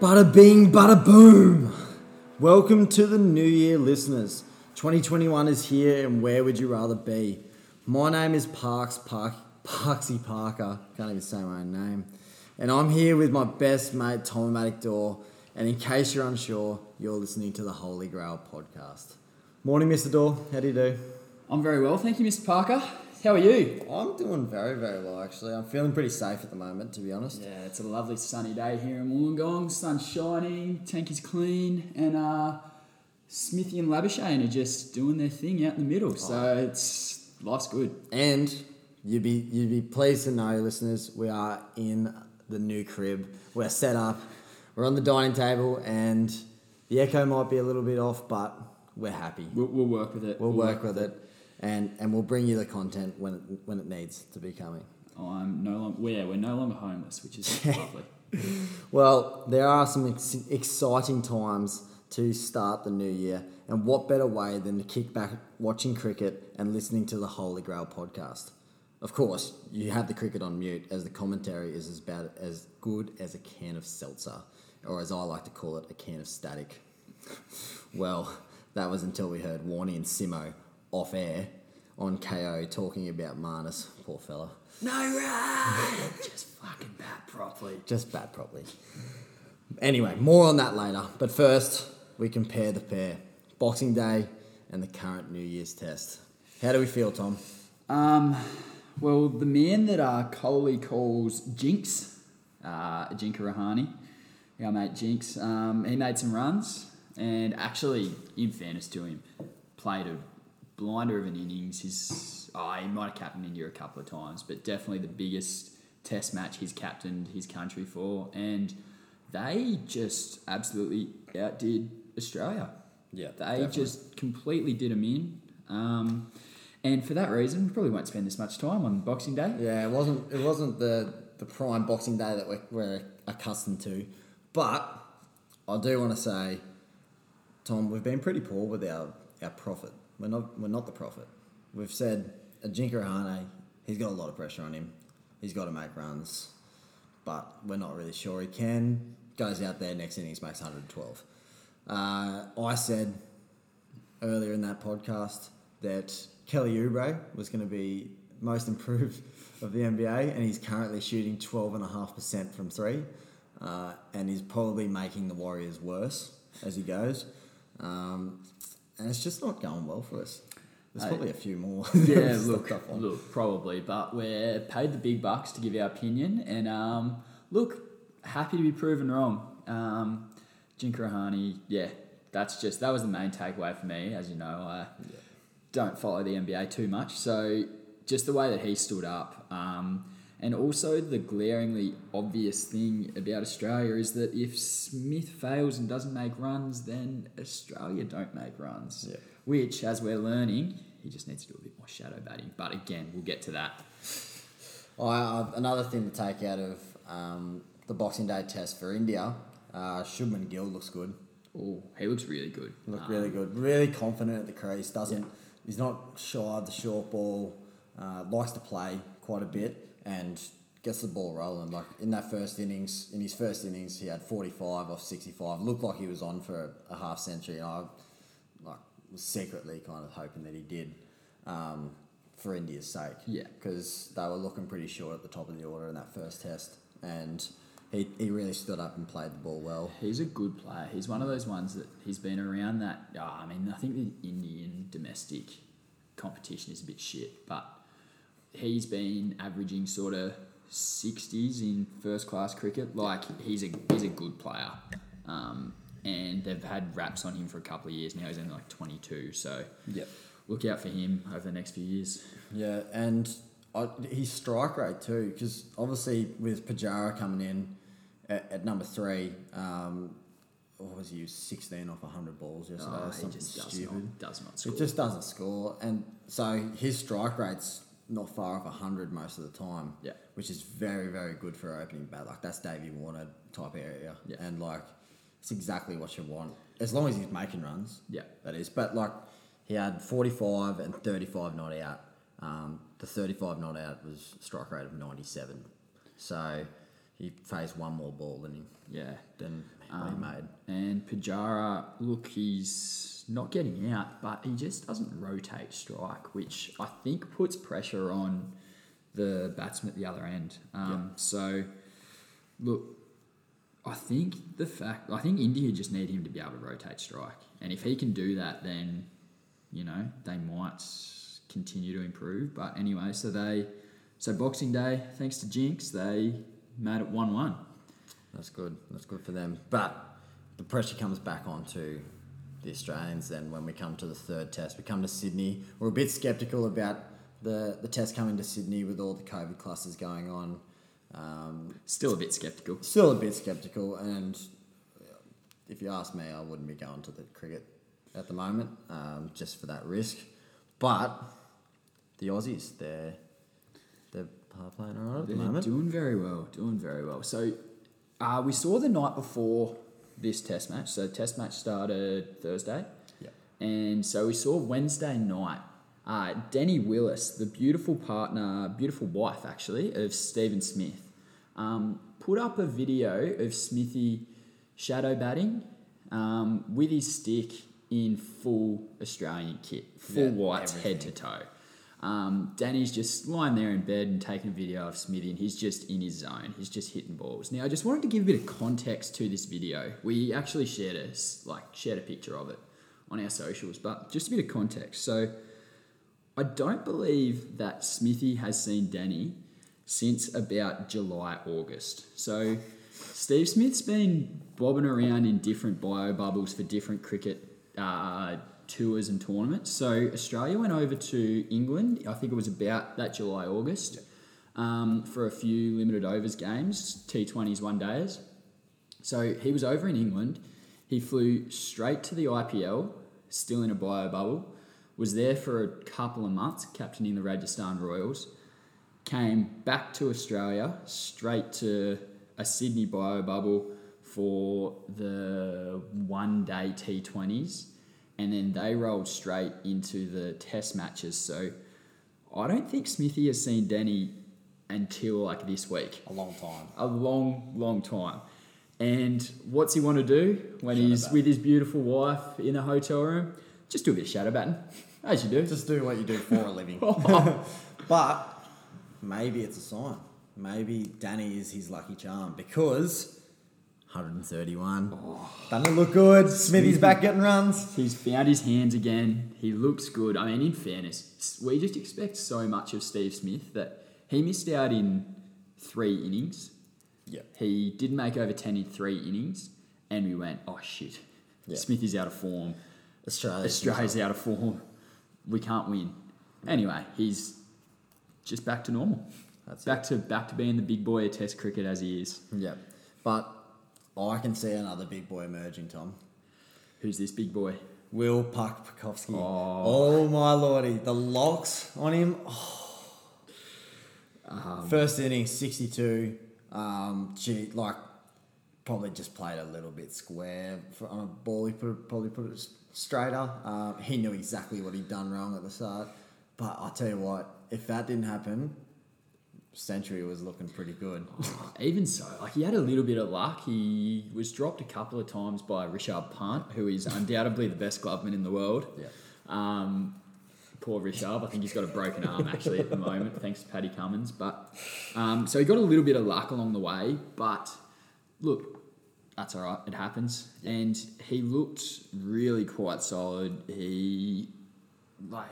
Bada bing, bada boom. Welcome to the new year, listeners. 2021 is here, and where would you rather be? My name is Parks Park Parksy Parker. Can't even say my own name. And I'm here with my best mate Tom Door. And in case you're unsure, you're listening to the Holy Grail podcast. Morning, Mr. Door. How do you do? I'm very well, thank you, Mr. Parker. How are you? I'm doing very, very well actually. I'm feeling pretty safe at the moment, to be honest. Yeah, it's a lovely sunny day here in Wollongong. Sun's shining, tank is clean, and uh, Smithy and Labuschagne are just doing their thing out in the middle. So Oh. it's life's good. And you'd be you'd be pleased to know, listeners, we are in the new crib. We're set up. We're on the dining table, and the echo might be a little bit off, but we're happy. We'll, we'll work with it. We'll work with it, and and we'll bring you the content when it, when it needs to be coming. Oh, I'm no longer. We're we're no longer homeless, which is lovely. Well, there are some ex- exciting times to start the new year, and what better way than to kick back watching cricket and listening to the Holy Grail podcast? Of course, you have the cricket on mute, as the commentary is about as good as a can of seltzer, or as I like to call it, a can of static. Well, that was until we heard Warney and Simo off air on Kayo talking about Marnus, poor fella. no run. Just fucking bat properly. Just bat properly. Anyway, more on that later. But first, we compare the pair Boxing Day and the current New Year's test. How do we feel, Tom? Um, well, the man that uh, Kohli calls Jinx, uh, Jinka Rahane, our mate Jinx, um, he made some runs and actually, in fairness to him, played a blinder of an innings. His, oh, he might have captained India a couple of times, but definitely the biggest test match he's captained his country for. And they just absolutely outdid Australia. Yeah, They definitely. just completely did him in. Um, and for that reason, we probably won't spend this much time on Boxing Day. Yeah, it wasn't it wasn't the, the prime Boxing Day that we're, we're accustomed to. But I do want to say, Tom, we've been pretty poor with our, our profit. We're not we're not the prophet. We've said Ajinkya Rahane, he's got a lot of pressure on him. He's got to make runs, but we're not really sure he can. Goes out there next innings makes 112. Uh, I said earlier in that podcast that Kelly Oubre was going to be most improved of the NBA, and he's currently shooting 12.5% from three, uh, and he's probably making the Warriors worse as he goes. Um, and it's just not going well for us. There's I- probably a few more. Yeah, look, look, probably, but we're paid the big bucks to give our opinion, and um, look, happy to be proven wrong. Um, yeah, that's just that was the main takeaway for me. As you know, I don't follow the NBA too much, so just the way that he stood up, um, and also the glaringly obvious thing about Australia is that if Smith fails and doesn't make runs, then Australia don't make runs. Yeah. Which, as we're learning, he just needs to do a bit more shadow batting. But again, we'll get to that. I, I, another thing to take out of um, the Boxing Day test for India, uh, Shubman Gill looks good. Oh, he looks really good. Look Um, really good, really confident at the crease. Doesn't Yeah. he's not shy of the short ball. Uh, likes to play quite a bit and gets the ball rolling. Like in that first innings, in his first innings, he had forty five off sixty five. Looked like he was on for a, a half century, and I like was secretly kind of hoping that he did um, for India's sake. Yeah. because they were looking pretty short at the top of the order in that first test, and he, he really stood up and played the ball well. He's a good player. He's one of those ones that he's been around that. Oh, I mean, I think the Indian domestic competition is a bit shit, but he's been averaging sort of 60s in first class cricket. Like, he's a, he's a good player. Um, and they've had raps on him for a couple of years now. He's only like 22. So Yep. look out for him over the next few years. Yeah, and I, his strike rate too, because obviously with Pujara coming in at, at number three, um, what was he? Sixteen off hundred balls yesterday, Oh, he something just does stupid. not, does not score. It just doesn't score, and so his strike rate's not far off hundred most of the time. Yeah. which is very very good for opening bat. Like that's Davey Warner type area, Yeah. and like it's exactly what you want as long as he's making runs. Yeah. that is. But like he had forty five and thirty five not out. Um, the thirty five not out was strike rate of ninety seven. So he faced one more ball than he Yeah. than what Um, made. And Pujara, look, he's not getting out, but he just doesn't rotate strike, which I think puts pressure on the batsman at the other end. Um, So, look, I think the fact, I think India just need him to be able to rotate strike. And if he can do that, then, you know, they might continue to improve. But anyway, so they, so Boxing Day, thanks to Jinx, they made it 1 1. That's good. That's good for them. But the pressure comes back onto the Australians then when we come to the third test. We come to Sydney. We're a bit sceptical about the, the test coming to Sydney with all the COVID clusters going on. Um, Still a bit sceptical. still a bit sceptical, and if you ask me, I wouldn't be going to the cricket at the moment um, just for that risk. But the Aussies, they're they're playing all right at the They're moment. doing very well, doing very well. So uh, we saw the night before this test match. So test match started Thursday. Yep. And so we saw Wednesday night. Uh, Dani Willis, the beautiful partner, beautiful wife actually, of Steven Smith, um, put up a video of Smithy shadow batting um, with his stick in full Australian kit, full Yeah, whites head to toe. Um, Dani's just lying there in bed and taking a video of Smithy, and he's just in his zone. He's just hitting balls. Now, I just wanted to give a bit of context to this video. We actually shared a like shared a picture of it on our socials, but just a bit of context. So, I don't believe that Smithy has seen Dani since about July, August. So, Steve Smith's been bobbing around in different bio bubbles for different cricket uh, tours and tournaments. So, Australia went over to England, I think it was about that July, August, um, for a few limited overs games, T20s, one days. So, he was over in England. He flew straight to the IPL, still in a bio bubble, was there for a couple of months, captaining the Rajasthan Royals came back to Australia straight to a Sydney bio bubble for the one day T20s, and then they rolled straight into the test matches. So I don't think Smithy has seen Dani until like this week. A long time. A long, long time. And what's he want to do when Shadow he's bat. with his beautiful wife in a hotel room? Just do a bit of shadow batting, as you do. Just do what you do for a living. but maybe it's a sign. Maybe Dani is his lucky charm because 131. Doesn't it look good? Smithy's back getting runs. He's found his hands again. He looks good. I mean, in fairness, we just expect so much of Steve Smith that he missed out in three innings. Yep. He didn't make over 10 in three innings, and we went, oh shit, Yeah. Smith is out of form. Australia. Australia's out of form. We can't win. Anyway, he's just back to normal. That's back to back to being the big boy of Test cricket as he is. Yep. But I can see another big boy emerging, Tom. Who's this big boy? Will Puck Pucovski. Oh. Oh. my lordy. The locks on him. Oh. Um, First inning, 62. Um, gee, like, probably just played a little bit square for, on a ball. He put probably put it straighter. Um, he knew exactly what he'd done wrong at the start. But I tell you what, if that didn't happen, Century was looking pretty good. Even so, like he had a little bit of luck. He was dropped a couple of times by Rishabh Pant, who is undoubtedly the best gloveman in the world. Yeah. Um, poor Rishabh. I think he's got a broken arm actually at the moment, thanks to Paddy Cummins. But um, so he got a little bit of luck along the way. But look, that's all right. It happens. And he looked really quite solid. He like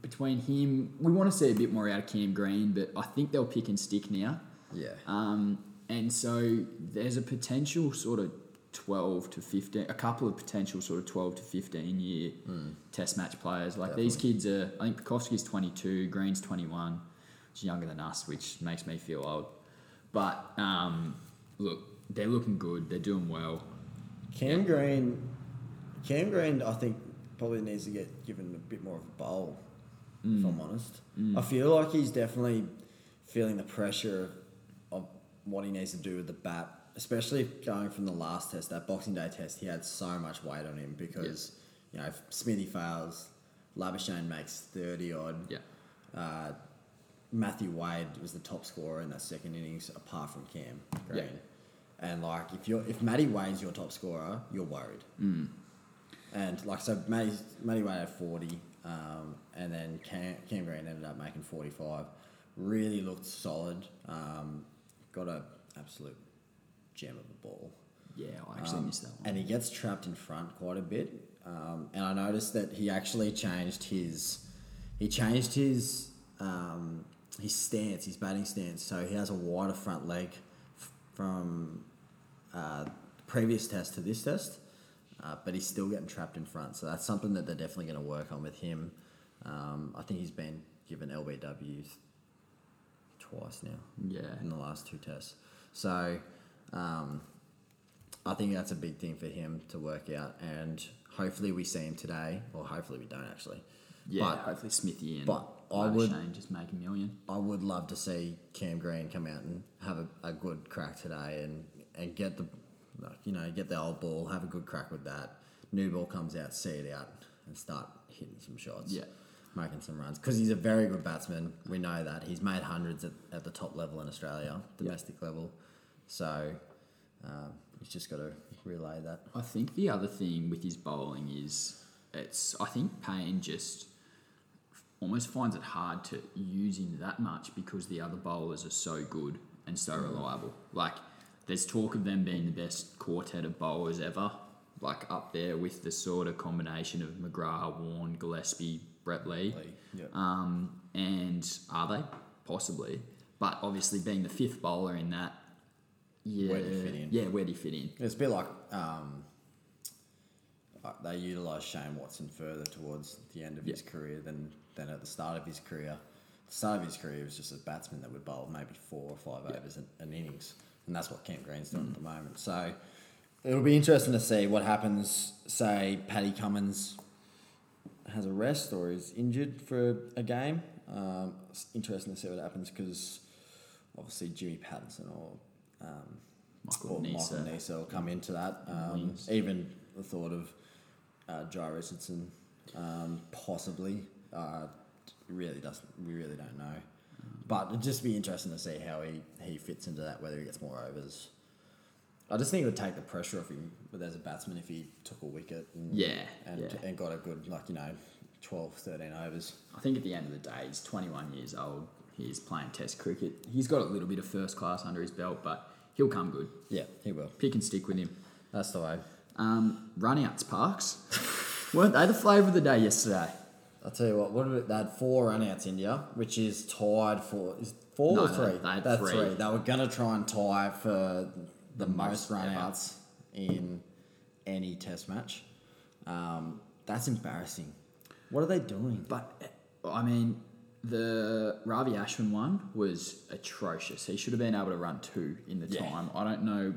between him, we want to see a bit more out of Cam Green, but I think they'll pick and stick now. Yeah. Um, and so there's a potential sort of 12 to 15, a couple of potential sort of 12 to 15 year test match players. Like these kids are, I think Pucovski's 22, Green's 21, which is younger than us, which makes me feel old. But um, look, they're looking good, they're doing well. Cam Green, Cam Green, I think probably needs to get given a bit more of a bowl. If I'm honest, I feel like he's definitely feeling the pressure of what he needs to do with the bat, especially going from the last test, that Boxing Day test. He had so much weight on him because you know if Smithy fails, Labuschagne makes thirty odd. Yeah. Uh, Matthew Wade was the top scorer in that second innings, apart from Cam Green. Yeah. And like, if you're if Matty Wade's your top scorer, you're worried. Mm. And like, so Matty Matty Wade had forty, um, and then Cam, Cam Green ended up making forty five. Really looked solid. Um, got a absolute gem of a ball. Yeah, I actually Um, missed that one. And he gets trapped in front quite a bit. Um, and I noticed that he actually changed his he changed his um, his stance, his batting stance. So he has a wider front leg f- from uh, previous test to this test, uh, but he's still getting trapped in front. So that's something that they're definitely going to work on with him. Um, I think he's been given LBWs twice now yeah. in the last two tests. So um, I think that's a big thing for him to work out, and hopefully we see him today, or hopefully we don't actually. Yeah, But hopefully Smithy and but I would- Shane just make a million. I would love to see Cam Green come out and have a, a good crack today, and and get the like, you know get the old ball, have a good crack with that. New ball comes out, see it out, and start hitting some shots. Yeah. Making some runs because he's a very good batsman. We know that he's made hundreds at, at the top level in Australia, domestic level. So um, he's just got to relay that. I think the other thing with his bowling is it's. I think Paine just almost finds it hard to use him that much because the other bowlers are so good and so reliable. Like there's talk of them being the best quartet of bowlers ever, like up there with the sort of combination of McGrath, Warne, Gillespie, Brett Lee. Yeah. Um, and are they? Possibly. But obviously, being the fifth bowler in that, yeah, Where do you fit in? yeah, where do you fit in? It's a bit like um, they utilised Shane Watson further towards the end of his career than, than at the start of his career. The start of his career he was just a batsman that would bowl maybe four or five Yeah. overs an, an innings, and that's what Cam Green's doing at the moment. So it'll be interesting to see what happens. Say Paddy Cummins has a rest or is injured for a game. Um, it's interesting to see what happens because obviously Jimmy Pattinson or um, Michael or Michael Neser. Neser will come into that. Um, even the thought of uh, Jhye Richardson um, possibly uh, really doesn't. We really don't know. But it'd just be interesting to see how he, he fits into that. Whether he gets more overs. I just think it would take the pressure off him. But as a batsman, if he took a wicket and Yeah, and, yeah. and got a good like you know 12, 13 overs. I think at the end of the day, he's 21 years old. He's playing Test cricket. He's got a little bit of first class under his belt, but he'll come good. Yeah, he will. Pick and stick with him. That's the way. Um, runouts, Parks. Weren't they the flavour of the day yesterday? I'll tell you what. What did it, they had four runouts India, which is tied for is four No, or three. they had That's three. They were gonna try and tie for the, most most runouts in any Test match. Um, that's embarrassing. What are they doing? But, I mean, the Ravi Ashwin one was atrocious. He should have been able to run two in the Yeah. time. I don't know.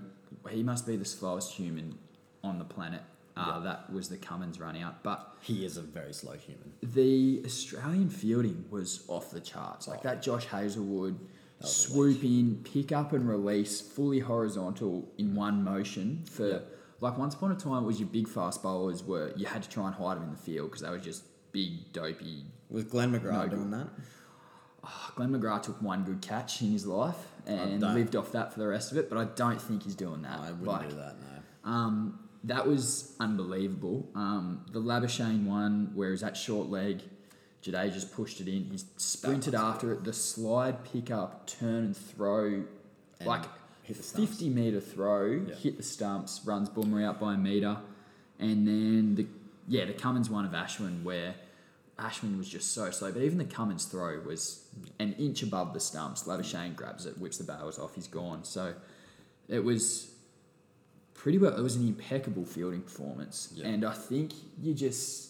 He must be the slowest human on the planet. Uh, That was the Cummins run out. But He is a very slow human. the Australian fielding was off the charts. Like Oh. that Josh Hazlewood swoop in, pick up and release, fully horizontal in one motion. For Yeah. like once upon a time, it was your big fast bowlers were you had to try and hide them in the field because they were just big dopey. Was Glenn McGrath No, doing that? Oh, Glenn McGrath took one good catch in his life and lived off that for the rest of it, but I don't think he's doing that. I wouldn't Like, do that. No. um, that was unbelievable. Um, the Labuschagne one, where he's at short leg, Jade just pushed it in. He sprinted after it. The slide, pick up, turn and throw, And like hit the stumps. 50 metre throw, Yeah. hit the stumps, runs Bumrah out by a metre. And then the yeah, the Cummins one of Ashwin where Ashwin was just so slow, but even the Cummins throw was an inch above the stumps. Labuschagne grabs it, whips the bails off, he's gone. So it was pretty well. It was an impeccable fielding performance, Yeah. and I think you just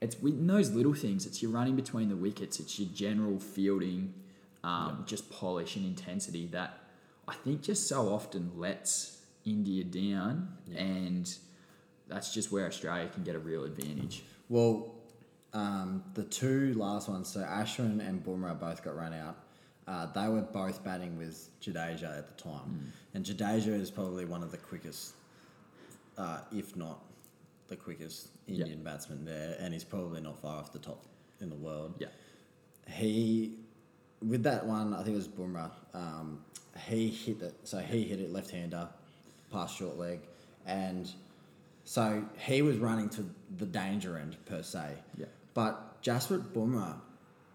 it's in those little things. It's your running between the wickets. It's your general fielding, um, just polish and intensity that I think just so often lets India down, Yeah. and that's just where Australia can get a real advantage. Well, um, the two last ones, so Ashwin and Bumrah both got run out. Uh, they were both batting with Jadeja at the time, and Jadeja is probably one of the quickest, uh, if not the quickest Indian batsman there, and he's probably not far off the top in the world. Yeah. He with that one, I think it was Bumrah. Um, he hit it, so he hit it left hander, past short leg, and so he was running to the danger end per se. Yeah. But Jasprit Bumrah,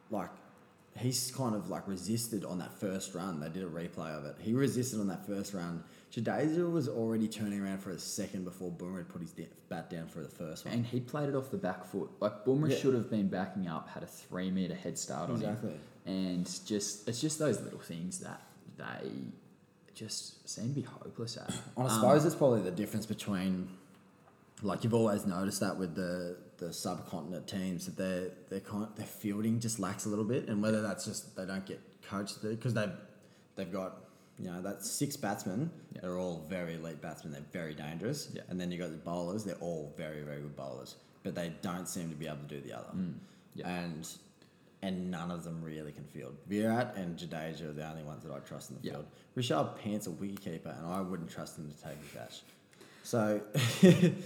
like, he's kind of like resisted on that first run. They did a replay of it. He resisted on that first run. Jadeja was already turning around for a second before Bumrah had put his bat down for the first one. And he played it off the back foot. Like Bumrah Yeah. should have been backing up, had a three meter head start on Exactly. him. And just it's just those little things that they just seem to be hopeless at. And I Um, suppose it's probably the difference between, like you've always noticed that with the the subcontinent teams that their their kind their fielding just lacks a little bit, and whether that's just they don't get coached because they they've got you know that's six batsmen. Yeah. They're all very elite batsmen. They're very dangerous. Yeah. And then you got the bowlers. They're all very very good bowlers, but they don't seem to be able to do the other. Mm. Yeah. And and none of them really can field. Virat and Jadeja are the only ones that I trust in the field. Rishabh Pant's a wicketkeeper, and I wouldn't trust him to take a catch. So,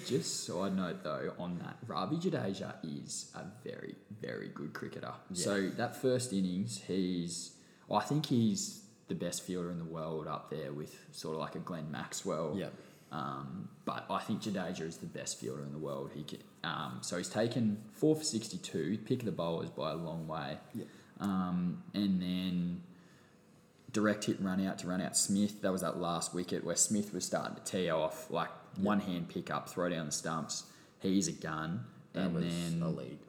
Just side note though on that, Ravi Jadeja is a very, very good cricketer. So that first innings, he's well, I think he's the best fielder in the world up there with sort of like a Glenn Maxwell. yeah, Um, but I think Jadeja is the best fielder in the world. He can, um, so he's taken four for sixty-two, pick of the bowlers by a long way, Yeah. um, and then direct hit run out to run out Smith. That was that last wicket where Smith was starting to tee off, like one hand pick up, throw down the stumps. He's a gun, that and was then elite.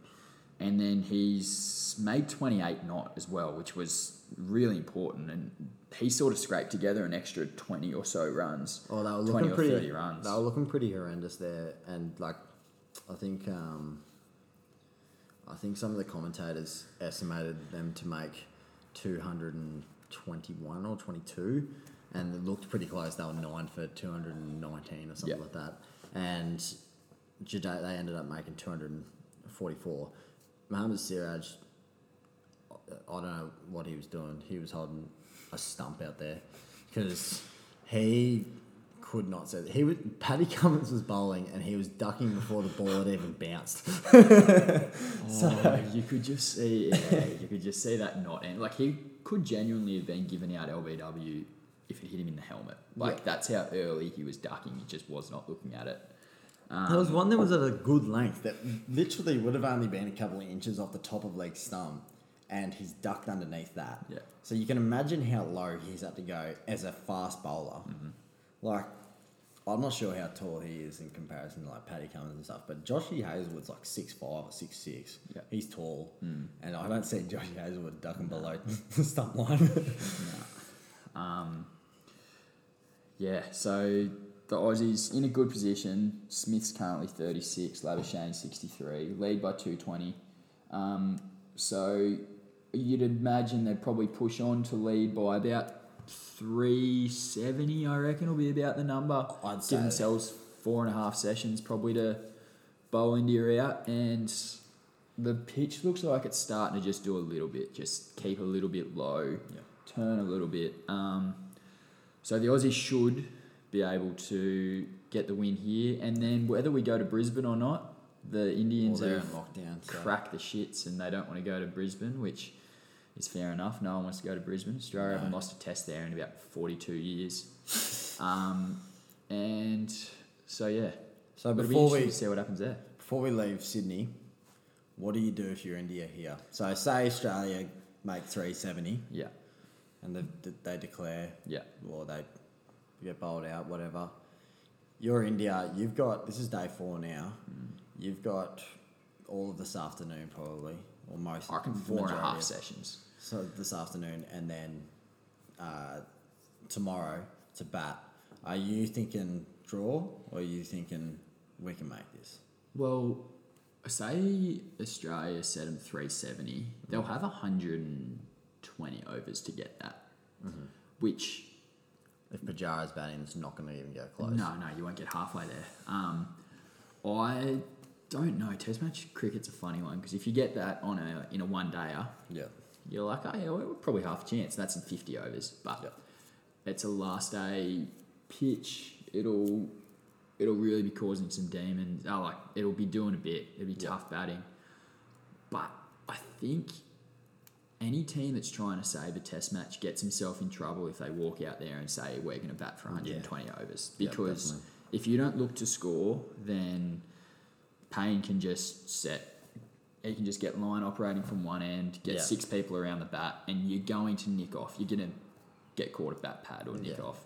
and then he's made 28 not as well, which was really important. And he sort of scraped together an extra 20 or so runs. Oh, they were 20 looking or pretty. 30 runs. They were looking pretty horrendous there, and like, I think, um, I think some of the commentators estimated them to make two hundred and twenty-one or twenty-two, and it looked pretty close. They were nine for two hundred and nineteen or something Yeah. like that, and Jade, they ended up making two hundred and forty-four. Mohammed Siraj, I don't know what he was doing. He was holding a stump out there because he could not say that he was Paddy Cummins was bowling and he was ducking before the ball had even bounced. Oh, you could just see, yeah, you could just see that not end. Like he could genuinely have been given out LBW if it hit him in the helmet. Like Yeah. that's how early he was ducking. He just was not looking at it. Um, There was one that was at a good length that literally would have only been a couple of inches off the top of leg stump, and he's ducked underneath that. Yeah. So you can imagine how low he's had to go as a fast bowler. Like, I'm not sure how tall he is in comparison to like Paddy Cummins and stuff, but Joshy Hazlewood's like six five or six six. Yeah. He's tall, and I don't see Joshy Hazlewood ducking below the stump line. Um, yeah, so the Aussies in a good position. Smith's currently 36, Labuschagne 63, lead by 220. Um, so you'd imagine they'd probably push on to lead by about 370, I reckon, will be about the number. I'd say- Give themselves four and a half sessions probably to bowl India out. And the pitch looks like it's starting to just do a little bit, just keep a little bit low Yeah. turn a little bit. Um, so the Aussies should be able to get the win here, and then whether we go to Brisbane or not, the Indians Well, they're in lockdown, so- cracked the shits, and they don't want to go to Brisbane, which is fair enough. No one wants to go to Brisbane. Australia No. haven't lost a test there in about forty-two years, um, and so yeah. So it'll be before interesting we see what happens there. Before we leave Sydney, what do you do if you're India here? So say Australia make 370 Yeah, and they, they declare, yeah, or they get bowled out, whatever. You're India, you've got, this is day four now, Mm. you've got all of this afternoon probably, or most. I reckon four and a half sessions. So this afternoon and then uh, tomorrow to bat. Are you thinking draw or are you thinking we can make this? Well, say Australia set them 370, they'll have 120 overs to get that. Which, If Pujara's batting, it's not going to even go close. no, no, you won't get halfway there. Um, I don't know. Test match cricket's a funny one because if you get that on a in a one dayer, Yeah. you're like, oh yeah, we're probably half a chance. That's in 50 overs, but Yep. it's a last day pitch. It'll it'll really be causing some demons. Oh, like it'll be doing a bit. It'll be Yep. tough batting, but I think any team that's trying to save a test match gets himself in trouble if they walk out there and say we're going to bat for 120 overs because definitely. if you don't look to score, then Paine can just set. He can just get line operating from one end, get Yeah. six people around the bat, and you're going to nick off. You're going to get caught at bat pad or nick Yeah. off.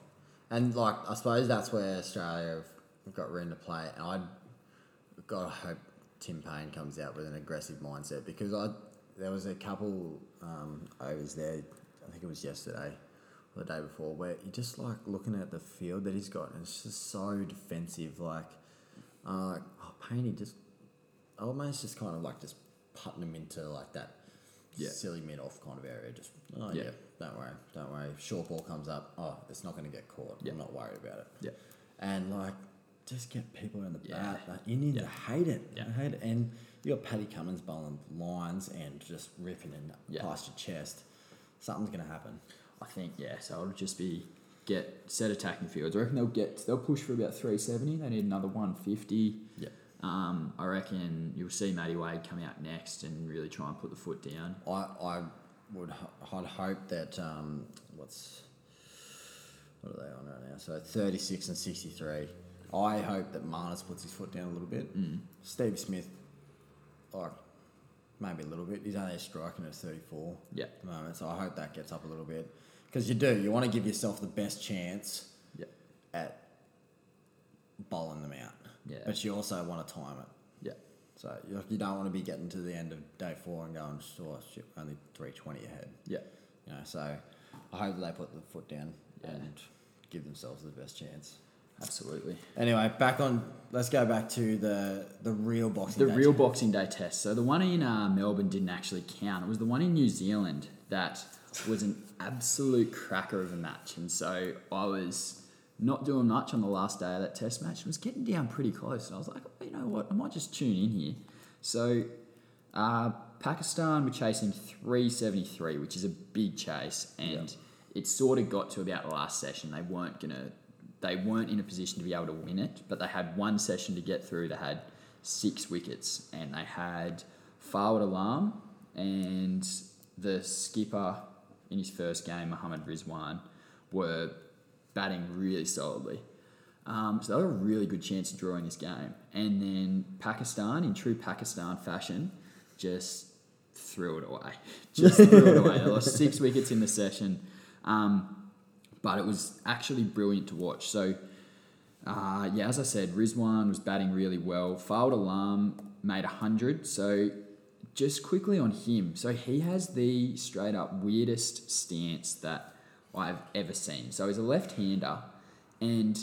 And like, I suppose that's where Australia have got room to play. And I gotta hope Tim Paine comes out with an aggressive mindset because I there was a couple um, overs there. I think it was yesterday or the day before where you just like looking at the field that he's got and it's just so defensive. Like, uh, oh, Paine, just almost just kind of like just putting him into like that Yeah. silly mid off kind of area. Just oh Yeah. yeah. don't worry, don't worry. Short ball comes up, oh, it's not going to get caught. Yeah. I'm not worried about it. Yeah. And like, just get people in the Yeah. bat. Like, Indians Yeah. hate it. Yeah. They hate it. And you got Paddy Cummins bowling lines and just ripping in Yeah. past your chest. Something's going to happen. I think yeah. So it'll just be get set attacking fields. I reckon they'll get they'll push for about 370. They need another 150. Yeah. Um, I reckon you'll see Matty Wade come out next and really try and put the foot down. I, I would ho- I'd hope that um, what's what are they on right now? So thirty six and sixty three. I hope that Marnus puts his foot down a little bit. Mm. Steve Smith, like maybe a little bit. He's only striking at thirty four Yeah. at the moment, so I hope that gets up a little bit because you do. You want to give yourself the best chance Yeah. at bowling them out, Yeah. but you also want to time it. Yeah. So you, you don't want to be getting to the end of day four and going, oh shit, only three twenty ahead. Yeah. You know, so I hope that they put the foot down Yeah. and give themselves the best chance. Absolutely. Anyway, back on. Let's go back to the the real boxing. The day real test. Boxing Day test. So the one in uh, Melbourne didn't actually count. It was the one in New Zealand that was an absolute cracker of a match. And so I was not doing much on the last day of that test match. It was getting down pretty close. And I was like, oh, you know what? I might just tune in here. So uh, Pakistan were chasing 373, which is a big chase. And it sort of got to about the last session. They weren't going to they weren't in a position to be able to win it, but they had one session to get through. They had six wickets, and they had Fawad Alam and the skipper in his first game, Mohammad Rizwan, were batting really solidly. Um, so they had a really good chance of drawing this game. And then Pakistan, in true Pakistan fashion, just threw it away. Just threw it away. They lost six wickets in the session. Um, but it was actually brilliant to watch. So, uh, yeah, as I said, Rizwan was batting really well. Fawad Alam, made 100. So, just quickly on him. So, he has the straight up weirdest stance that I've ever seen. So, he's a left hander and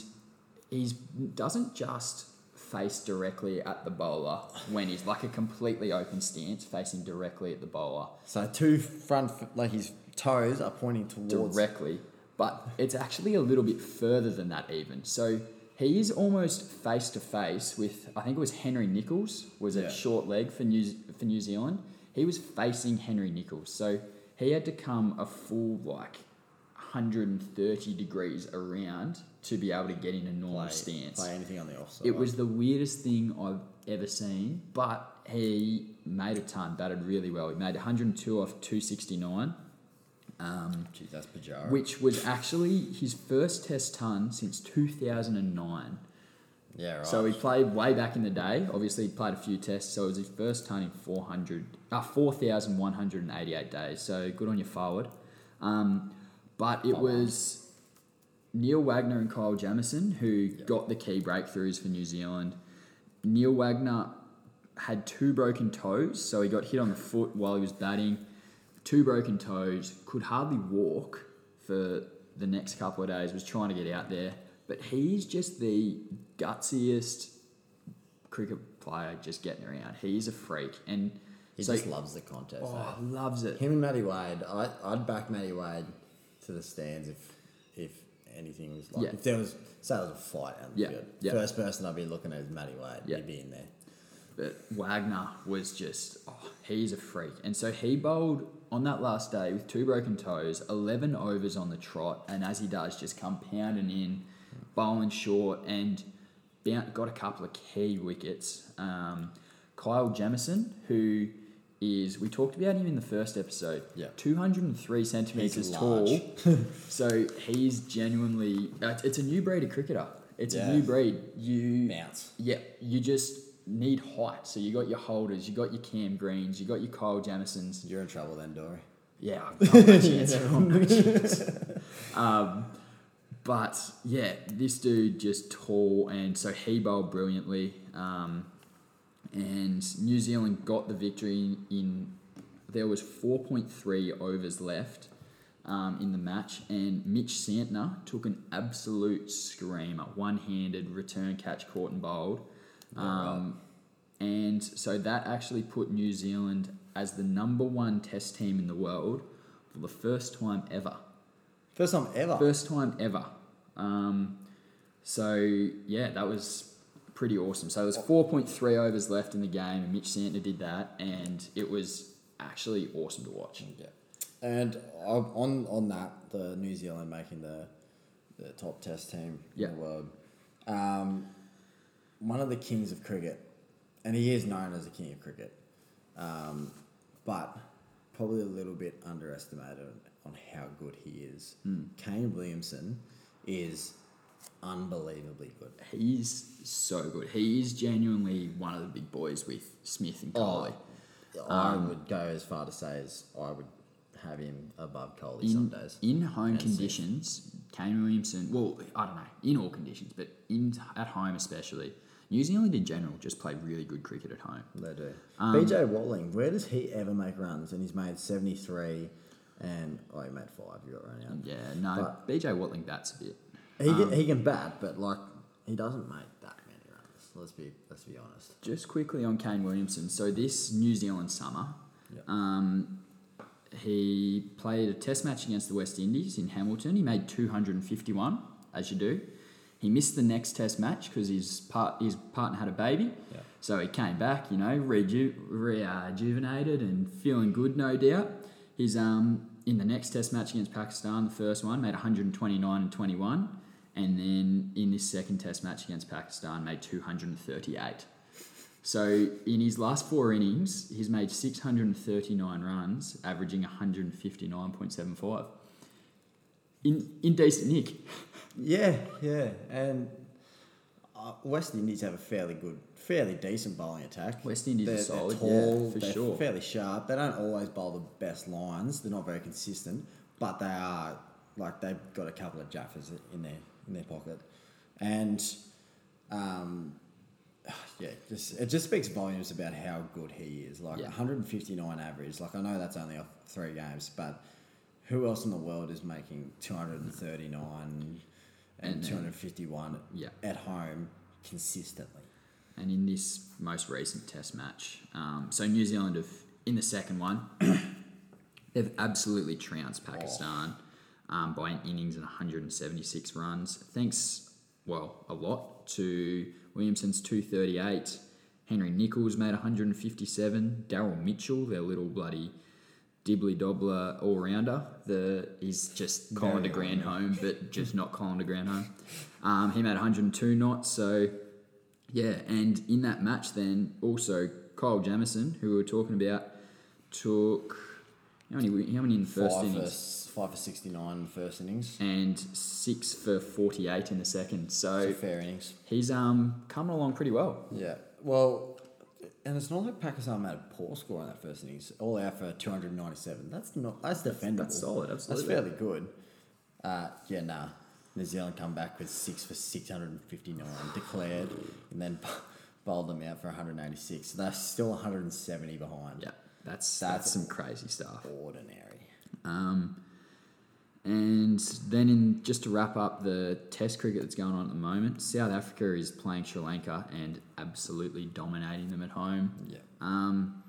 he doesn't just face directly at the bowler when he's like a completely open stance facing directly at the bowler So two front, like his toes are pointing towards. directly, but it's actually a little bit further than that even. So he is almost face to face with I think it was Henry Nicholls was Yeah. at short leg for New for New Zealand. He was facing Henry Nicholls, so he had to come a full like 130 degrees around to be able to get in a normal Play, stance. play anything on the offside. It was the weirdest thing I've ever seen, but he made a ton, batted really well. He made 102 off 269. Um, Jeez, that's Pujara. which was actually his first test ton since 2009. yeah, right. So he played way back in the day. Obviously, he played a few tests, so it was his first ton in 400, uh, 4,188 days. So good on your forward. Um, but it was Neil Wagner and Kyle Jamieson who got the key breakthroughs for New Zealand. Neil Wagner had two broken toes, so he got hit on the foot while he was batting. Two broken toes, could hardly walk for the next couple of days, was trying to get out there. But he's just the gutsiest cricket player just getting around. He's a freak. And he so, just loves the contest. oh, eh? loves it. Him and Matty Wade, I, I'd back Matty Wade to the stands if if anything was like Yeah. if there was say there was a fight out the Yeah, field. yeah. First person I'd be looking at is Matty Wade. Yeah. He'd be in there. But Wagner was just, oh, he's a freak. And so he bowled on that last day with two broken toes, 11 overs on the trot, and as he does, just come pounding in, bowling short, and got a couple of key wickets. Um, Kyle Jamieson, who is we talked about him in the first episode. Yeah. 203 centimeters tall. so he's genuinely. Uh, it's a new breed of cricketer. It's Yeah. a new breed. You Mounts. yeah, you just need height. So you got your holders, you got your Cam Greens, you got your Kyle Jamiesons. You're in trouble then, Dory. Yeah, I've got no chance. I've no chance. Um, but yeah, this dude just tall, and so he bowled brilliantly. Um, and New Zealand got the victory in. There was four point three overs left um, in the match, and Mitch Santner took an absolute screamer, one-handed return catch caught and bowled. Um, and so that actually put New Zealand as the number one test team in the world for the first time ever. First time ever. First time ever. Um, so yeah, that was pretty awesome. So there was 4.3 overs left in the game, and Mitch Santner did that, and it was actually awesome to watch. Yeah. And on on that, the New Zealand making the the top test team Yeah. in the world. Um, one of the kings of cricket, and he is known as the king of cricket, um, but probably a little bit underestimated on how good he is. Kane Williamson is unbelievably good. He's so good. He is genuinely one of the big boys with Smith and Kohli. I would go as far to say as I would have him above Kohli in, some days. in home And Smith. conditions, Kane Williamson, well, I don't know, in all conditions, but in at home especially, New Zealand in general just play really good cricket at home. They do. Um, BJ Watling, where does he ever make runs? And he's made 73 and, oh, he made five, you got run out. Yeah, no, BJ Watling bats a bit. He, Um, can, he can bat, but, like, he doesn't make that many runs. Let's be, let's be honest. Just quickly on Kane Williamson. So this New Zealand summer, Yeah. um, he played a Test match against the West Indies in Hamilton. He made two hundred and fifty-one, as you do. He missed the next Test match because his part his partner had a baby. Yeah. So he came back, you know, reju- rejuvenated and feeling good, no doubt. He's um in the next Test match against Pakistan, the first one, made 129 and 21, and then in this second Test match against Pakistan, made 238. So in his last four innings, he's made 639 runs, averaging 159.75. In in decent nick. Yeah, yeah. And uh, West Indies have a fairly good, fairly decent bowling attack. West Indies are they're, solid, They're yeah, tall, for they're sure. fairly sharp. They don't always bowl the best lines. They're not very consistent, but they are like they've got a couple of jaffers in their in their pocket, and um, yeah, just it just speaks volumes about how good he is. Like Yeah. 159 average. Like I know that's only off three games, but who else in the world is making 239 and, And then- 251 Yeah. at home consistently? And in this most recent Test match, um, so New Zealand have in the second one, they've absolutely trounced Pakistan um, by an innings and 176 runs. Thanks, well, a lot to Williamson's 238. Henry Nicholls made 157. Daryl Mitchell, their little bloody dibbly dobbler all rounder. The he's just calling Very ground home, but just not calling to ground home. Um, he made 102 knots, so yeah, and in that match, then also Kyle Jamieson, who we were talking about, took how many? How many in the first five, innings? For, five for 69 in the first innings. And six for forty-eight in the second. So a fair innings. he's um coming along pretty well. Yeah. Well, and it's not like Pakistan made a poor score in that first innings. All out for 297. That's not that's defendable. that's solid, absolutely. That's fairly good. Uh, yeah, nah. New Zealand come back with six for 659 declared, and then bowled them out for 186. So They're still 170 behind. Yeah, that's that's, That's- some crazy stuff. Ordinary. Um, and then, in just to wrap up the Test cricket that's going on at the moment, South Africa is playing Sri Lanka and absolutely dominating them at home. Yeah. Um,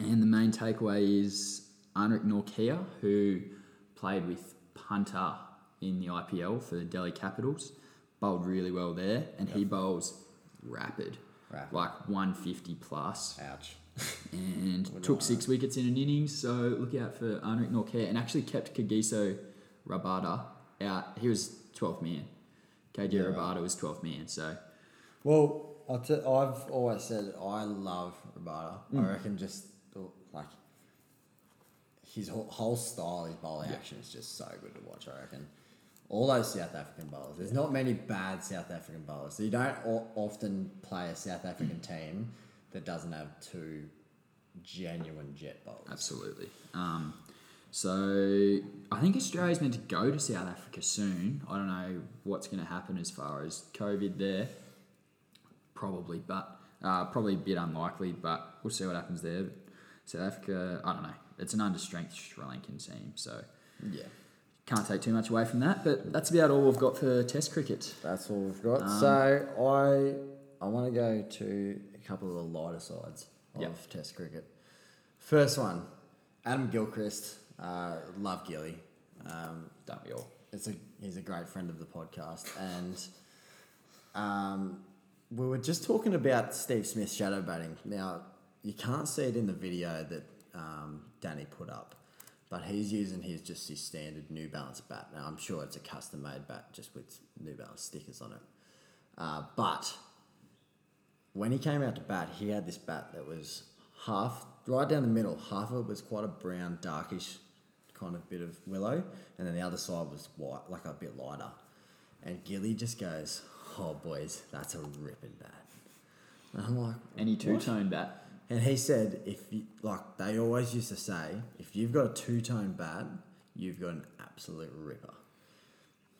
and the main takeaway is Anrich Nortje, who played with Punter in the IPL for the Delhi Capitals, bowled really well there, and he bowls rapid, Rapid. like 150 plus Ouch. and took six wickets in an innings. So look out for Anrich Nortje and actually kept Kagiso Rabada out. He was 12th man. KJ Yeah, right. Rabada was 12th man. So Well, I'll t- I've always said I love Rabada. Mm. I reckon just Like his whole, style, his bowling action is just so good to watch. I reckon. All those South African bowlers. There's not many bad South African bowlers. So you don't o- often play a South African team that doesn't have two genuine jet bowlers. Absolutely. Um, so I think Australia's meant to go to South Africa soon. I don't know what's going to happen as far as COVID there. Probably, but uh, probably a bit unlikely. But we'll see what happens there. South Africa, I don't know. It's an understrength Sri Lankan team, so Yeah. can't take too much away from that. But that's about all we've got for Test cricket. That's all we've got. Um, so I I want to go to a couple of the lighter sides of Yep. Test cricket. First one, Adam Gilchrist. Uh, love Gilly. Um, Don't we all? it's a he's a great friend of the podcast, and um, we were just talking about Steve Smith shadow batting. Now you can't see it in the video that um, Dani put up, but he's using his just his standard New Balance bat. Now I'm sure it's a custom made bat just with New Balance stickers on it. Uh, but when he came out to bat, he had this bat that was half right down the middle. Half of it was quite a brown, darkish kind of bit of willow, and then the other side was white, like a bit lighter. And Gilly just goes, "Oh boys, that's a ripping bat." And I'm like, Any two tone bat. And he said, if you, like they always used to say, if you've got a two tone bat, you've got an absolute ripper.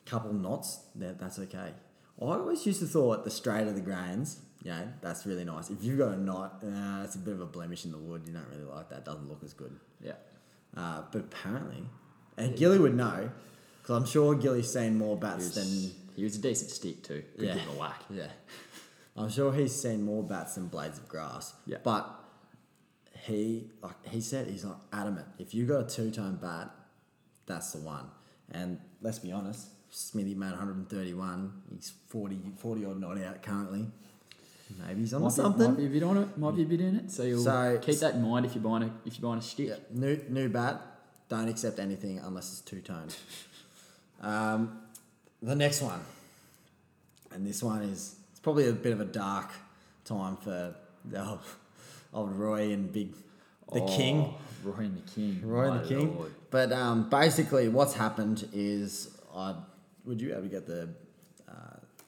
Couple knots, that, that's okay. I always used to thought the straighter the grains, yeah, that's really nice. If you've got a knot, uh, it's a bit of a blemish in the wood. You don't really like that. Doesn't look as good. Yeah. Uh, but apparently, and Gilly would know, because I'm sure Gilly's seen more He bats was, than he was a decent stick too. Could Yeah. give a whack. yeah. I'm sure he's seen more bats than blades of grass. Yeah. But he like he said he's not adamant. If you got a two tone bat, that's the one. And let's be honest, Smithy made 131. He's 40, 40 odd not out currently. Maybe he's on Might be, something. might be a bit on it. Might be a bit in it. So you'll So- keep that in mind if you're buying a if you're buying a stick. Yeah, new new bat. Don't accept anything unless it's two tone. Um, the next one, and this one is it's probably a bit of a dark time for the old, old Roy and Big the King. Oh, Roy and the King. Roy and the King. lord. But um, basically, what's happened is, I would you ever get the uh,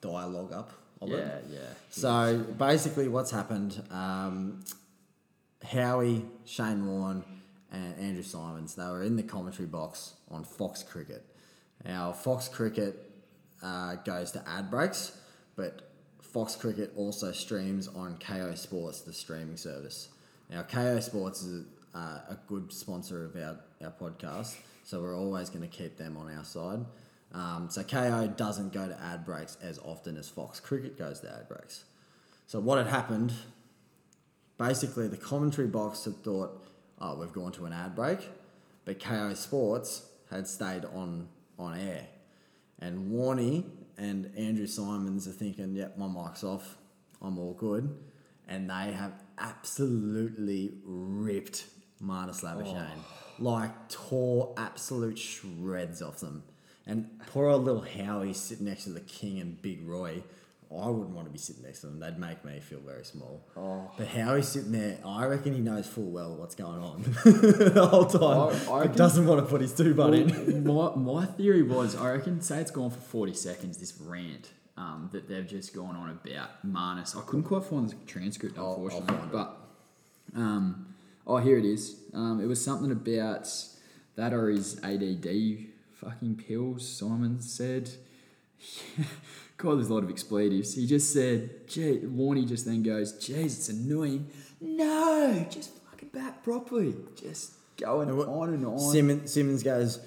dialogue up? Yeah, yeah. So basically, what's happened? Um, Howie, Shane Warne, and Andrew Symonds. They were in the commentary box on Fox Cricket. Now, Fox Cricket uh, goes to ad breaks, but Fox Cricket also streams on Kayo Sports, the streaming service. Now, Kayo Sports is uh, a good sponsor of our, our podcast, so we're always going to keep them on our side. Um, so Kayo doesn't go to ad breaks as often as Fox Cricket goes to ad breaks. So what had happened basically the commentary box had thought, oh, we've gone to an ad break, but Kayo Sports had stayed on on air, and Warney and Andrew Symonds are thinking, yep, my mic's off, I'm all good, and they have absolutely ripped Marnus Labuschagne, like tore absolute shreds off them. And poor old little Howie sitting next to the King and Big Roy. I wouldn't want to be sitting next to them. They'd make me feel very small. But Howie's sitting there. I reckon he knows full well what's going on the whole time. I- I reckon- doesn't want to put his two butt in. My, my theory was, I reckon, say it's gone for 40 seconds, this rant um, that they've just gone on about Marnus. I couldn't quite find the transcript, I'll- I'll unfortunately. but, um, oh, here it is. Um, it was something about that or his ADD fucking pills, Simon said. God, there's a lot of expletives. He just said, gee, Warney just then goes, jeez, it's annoying. No, just fucking bat properly. Just going And on and on. Symonds, Symonds goes,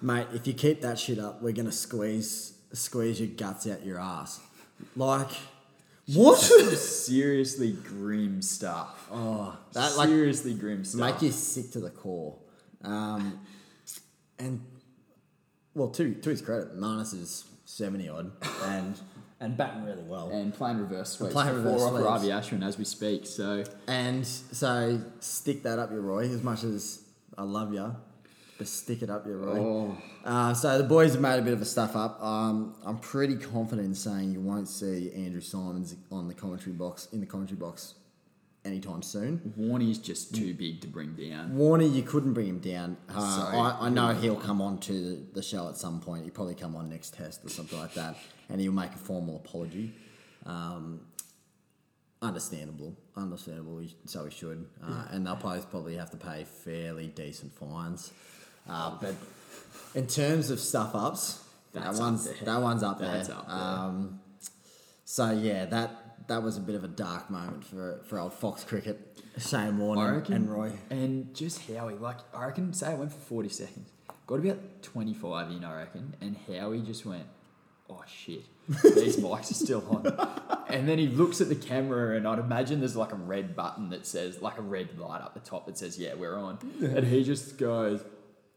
mate. If you keep that shit up, we're gonna squeeze squeeze your guts out your ass. Like what? seriously grim stuff. oh, that like seriously grim stuff. make you sick to the core. Um, and well, to to his credit, Marnus is seventy odd and and batting really well. and playing reverse sweeps playing reverse off sweeps. Ravi Ashwin as we speak. So And so stick that up your Roy. As much as I love you, but stick it up your Roy. oh, Uh, so the boys have made a bit of a stuff up. Um, I'm pretty confident in saying you won't see Andrew Symonds on the commentary box in the commentary box anytime soon. Warney's just too big to bring down. Warner, you couldn't bring him down. Uh, So, I, I know he'll- come on to the, the show at some point. He'll probably come on next test or something like that, and he'll make a formal apology. Um, understandable, understandable. So he should, uh, and they'll both probably have to pay fairly decent fines. Uh, but in terms of stuff ups, that That's up one's there. that one's up there. up there. Um, so yeah, that that was a bit of a dark moment for for old Fox Cricket, Shane Warner reckon, and Roy. And just Howie, like I reckon, say it went for forty seconds. Got about twenty five in, I reckon, and Howie just went, "Oh shit, these mics are still on." And then he looks at the camera, and I'd imagine there's like a red button that says, like a red light up the top that says, "Yeah, we're on." And he just goes,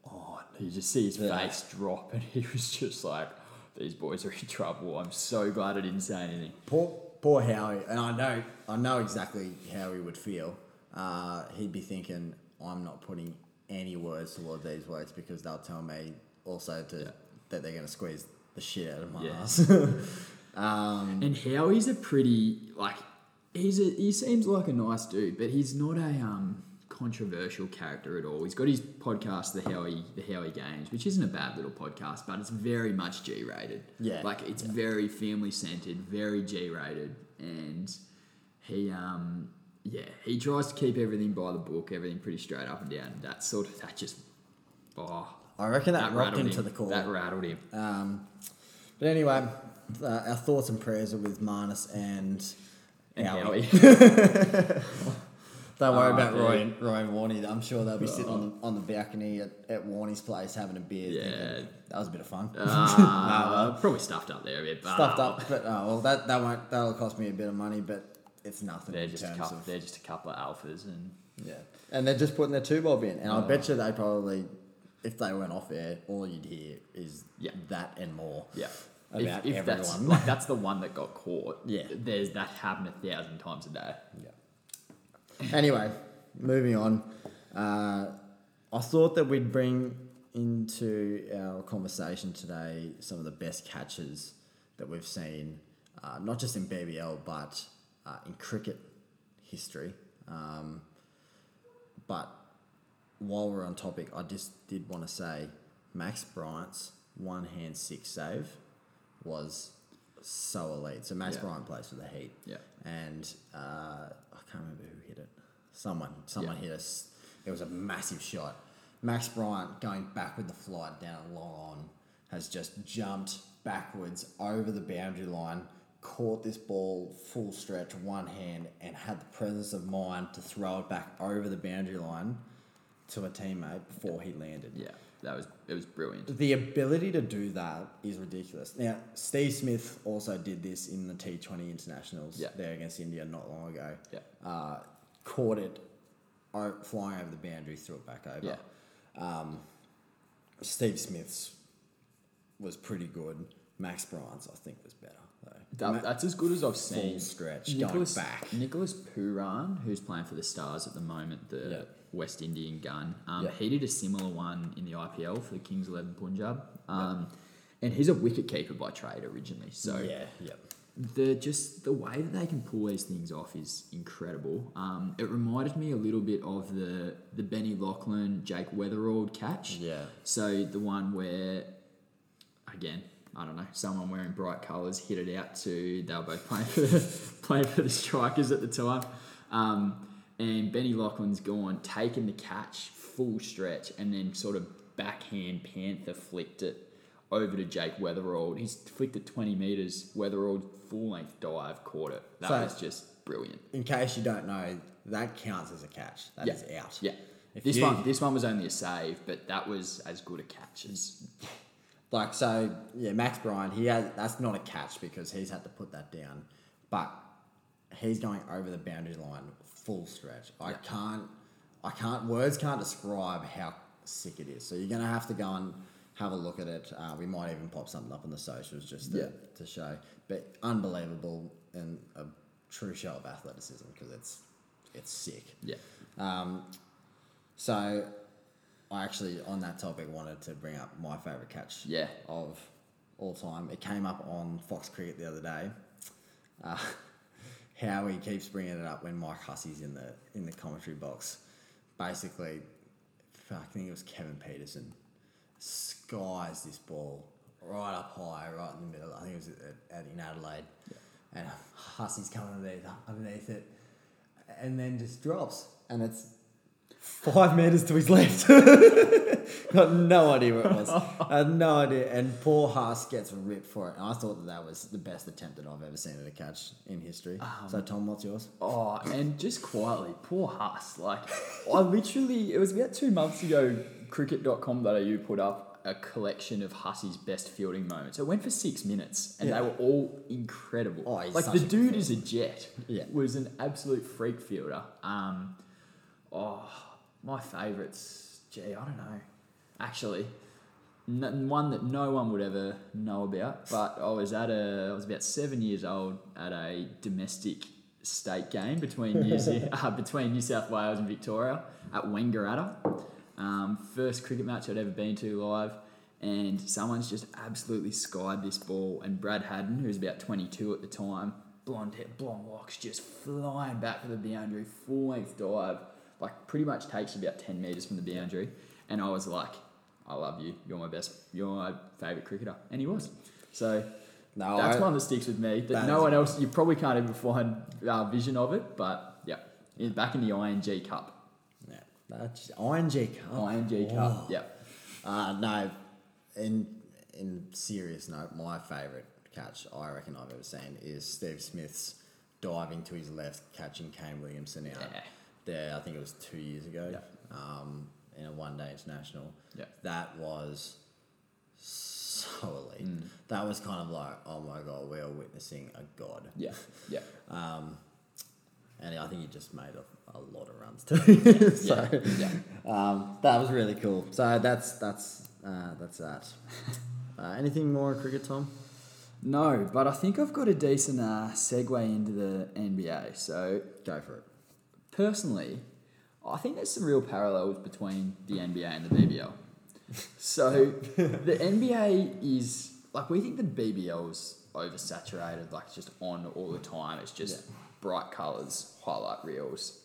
"Oh," you just see his Yeah. face drop, and he was just like, "These boys are in trouble." I'm so glad I didn't say anything. Poor, poor Howie, and I know, I know exactly how he would feel. Uh, he'd be thinking, "I'm not putting any words toward these words because they'll tell me also to Yeah. that they're going to squeeze the shit out of my Yeah. ass." um, And Howie's a pretty like he's a he seems like a nice dude, but he's not a um controversial character at all. He's got his podcast, the Howie the Howie Games, which isn't a bad little podcast, but it's very much G rated. Yeah. Like it's very family centered, very G rated. And he um yeah, he tries to keep everything by the book, everything pretty straight up and down. That sort of that just oh I reckon that, rocked rattled him to the core. That rattled him. Um, but anyway, uh, our thoughts and prayers are with Marnus and, And Howie. Howie. Don't worry Oh, about Roy and, Roy and Warney. I'm sure they'll be sitting on the, on the balcony at, at Warney's place having a beer. Yeah. thinking, that was a bit of fun. Uh, probably stuffed up there a bit, but Stuffed uh, up, but oh, well, that that won't that'll cost me a bit of money, but it's nothing They're in just a couple. of They're just a couple of alphas, and yeah. And they're just putting their two bob in, and I Oh. bet you they probably, if they went off air, all you'd hear is Yeah. that and more. yeah. About if, if that's everyone. like that's the one that got caught. Yeah. There's that happened a thousand times a day. Yeah. Anyway, moving on. Uh, I thought that we'd bring into our conversation today some of the best catches that we've seen, uh, not just in BBL, but uh, in cricket history. Um, but while we're on topic, I just did want to say Max Bryant's one hand six save was so elite. So Max Yeah. Bryant plays for the Heat Yeah. and uh, can't remember who hit it. Someone, someone Yeah. hit us. It was a massive shot. Max Bryant going back with the flight down long on has just jumped backwards over the boundary line, caught this ball full stretch, one hand, and had the presence of mind to throw it back over the boundary line to a teammate before he landed. Yeah. That was it was brilliant. The ability to do that is ridiculous. Now, Steve Smith also did this in the T20 internationals Yeah. there against India not long ago. Yeah. Uh, caught it flying over the boundary, threw it back over. Yeah. Steve Smith's was pretty good. Max Bryant's, I think, was better. Though. That, that's as good as I've seen. full stretch Nicholas, going back. Nicholas Puran, who's playing for the Stars at the moment, the Yeah. West Indian gun, um, Yeah. he did a similar one in the IPL for the Kings 11 Punjab. Um, And he's a wicket keeper by trade originally. So yeah, yeah. the just the way that they can pull these things off is incredible. Um, it reminded me a little bit of the the Benny Laughlin Jake Weatherald catch. Yeah. So the one where, again, I don't know, someone wearing bright colours hit it out to they were both playing for the, playing for the strikers at the time, um, and Benny Laughlin's gone taken the catch full stretch and then sort of backhand panther flicked it over to Jake Weatherald. He's flicked it twenty meters. Weatherald full length dive caught it. That So- was just brilliant. In case you don't know, that counts as a catch. That is yeah. out. Yeah. If this you- one, this one was only a save, but that was as good a catch as Like so, yeah. Max Bryant, he has that's not a catch because he's had to put that down, but he's going over the boundary line full stretch. I Yeah. can't, I can't. Words can't describe how sick it is. So you're gonna have to go and have a look at it. Uh, we might even pop something up on the socials just to, Yeah. to show. But unbelievable and a true show of athleticism because it's it's sick. yeah. Um, so, I actually, on that topic, wanted to bring up my favourite catch Yeah. of all time. It came up on Fox Cricket the other day. Uh, how he keeps bringing it up when Mike Hussey's in the in the commentary box. Basically, fuck, I think it was Kevin Pietersen skies this ball right up high, right in the middle. I think it was at, at in Adelaide, and Hussey's coming underneath, underneath it, and then just drops, and it's five meters to his left. Got no idea where it was. I had no idea. And poor Huss gets ripped for it. And I thought that that was the best attempt that I've ever seen at a catch in history. so, Tom, what's yours? Oh, and just quietly, poor Huss. Like, I literally, it was about two months ago, cricket.com.au put up a collection of Hussey's best fielding moments. It went for six minutes, and Yeah. they were all incredible. Oh, he's like, the dude is a jet. Yeah. Was an absolute freak fielder. Um, oh, my favourites, gee, I don't know. Actually, n- one that no one would ever know about. But I was at a, I was about seven years old at a domestic state game between New, Ze- uh, between New South Wales and Victoria at Wangaratta. Um, first cricket match I'd ever been to live, and someone's just absolutely skied this ball. And Brad Haddin, who was about 22 at the time, blonde hair, blonde locks, just flying back for the boundary, full length dive, like pretty much takes about 10 metres from the boundary. And I was like, I love you. You're my best. You're my favourite cricketer. And he was. So No, that's I- one that sticks with me. That, That no one else, you probably can't even find uh, vision of it. But yeah, in, back in the ING Cup. Yeah, that's ING Cup. ING Oh. Cup. Yeah. Uh, no, in in serious note, my favourite catch I reckon I've ever seen is Steve Smith's diving to his left, catching Kane Williamson out. Yeah. There, I think it was two years ago. Yeah. Um, in a one day international. Yeah. That was so elite. Mm. That was kind of like, oh my god, we are witnessing a god. Yeah. Yeah. Um, and I think he just made a, a lot of runs too. so, Yeah. yeah. um, that was really cool. So that's that's uh, that's that. Uh, anything more on cricket, Tom? No, but I think I've got a decent uh, segue into the NBA. So Go for it. Personally, I think there's some real parallels between the NBA and the BBL. So the NBA is like we think the BBL's oversaturated, like it's just on all the time. It's just bright colours, highlight reels,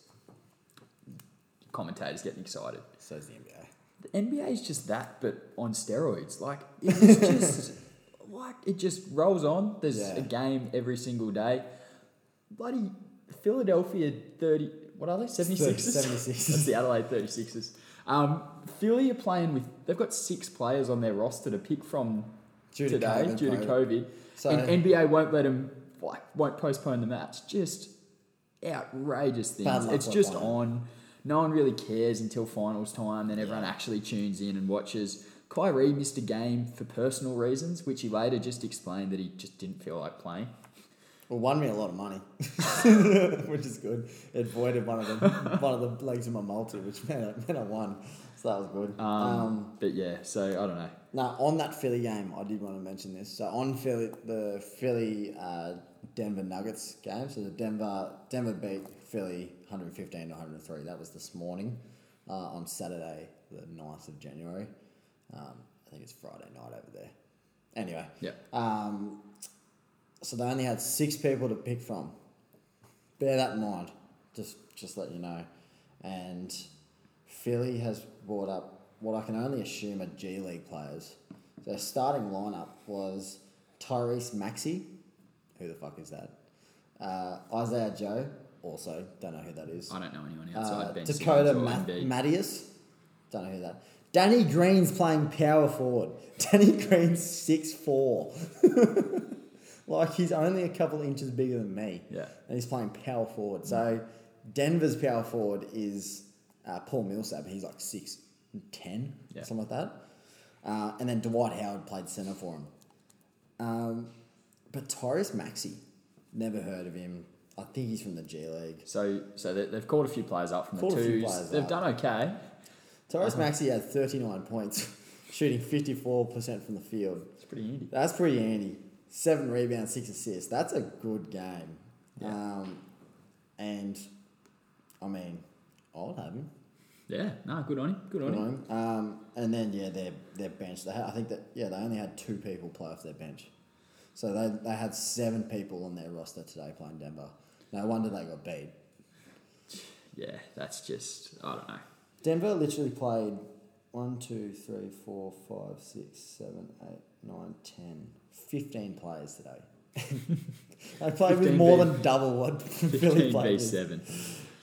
commentators getting excited. So is the NBA. The NBA is just that, but on steroids. Like it's just like it just rolls on. There's Yeah. a game every single day. Bloody Philadelphia thirty. What are they? Seventy sixes. 76ers. That's the Adelaide thirty sixes. Um, Philly are playing with. They've got six players on their roster to pick from Due today COVID, due to. COVID, So- and NBA won't let them. Like won't postpone the match. Just outrageous things. It's just one. on. No one really cares until finals time. Then everyone Yeah. actually tunes in and watches. Kyrie missed a game for personal reasons, which he later just explained that he just didn't feel like playing. Well, won me a lot of money, which is good. It voided one of them, one of the legs of my multi, which meant I, meant I won. So that was good. Um, um but yeah, so I don't know. Now, on that Philly game, I did want to mention this. So on Philly, the Philly uh, Denver Nuggets game. So the Denver Denver beat Philly 115 to 103. That was this morning uh, on Saturday, the 9th of January. Um, I think it's Friday night over there. Anyway, Yeah. um, so they only had six people to pick from. Bear that in mind. Just just let you know. And Philly has brought up what I can only assume are G League players. Their starting lineup was Tyrese Maxey. Who the fuck is that? Uh, Isaiah Joe. Also, don't know who that is. I don't know anyone outside Uh, Ben Dakota Ma-. Mathias. Don't know who that. Danny Green's playing power forward. Danny Green's six four. like he's only a couple inches bigger than me. Yeah. And he's playing power forward. So Denver's power forward is uh, Paul Millsap. He's like six ten, Yeah. something like that. Uh, and then Dwight Howard played center for him. Um, but Tyrese Maxey, never heard of him. I think he's from the G League. So, so they, they've called a few players up from Called the twos. They've up. done okay. Tyrese Uh-huh. Maxey had 39 points, shooting 54% from the field. It's pretty handy. That's pretty handy. Seven rebounds, six assists. That's a good game. Yeah. Um, and, I mean, I'll have him. Yeah, no, good on him. Good on him. him. Um, and then, yeah, their, their bench. They had, I think that, yeah, they only had two people play off their bench. So they, they had seven people on their roster today playing Denver. No wonder they got beat. Yeah, that's just I don't know. Denver literally played one, two, three, four, five, six, seven, eight, nine, ten, fifteen players today. they played with more v- than double what Philly Fifteen played v with. seven.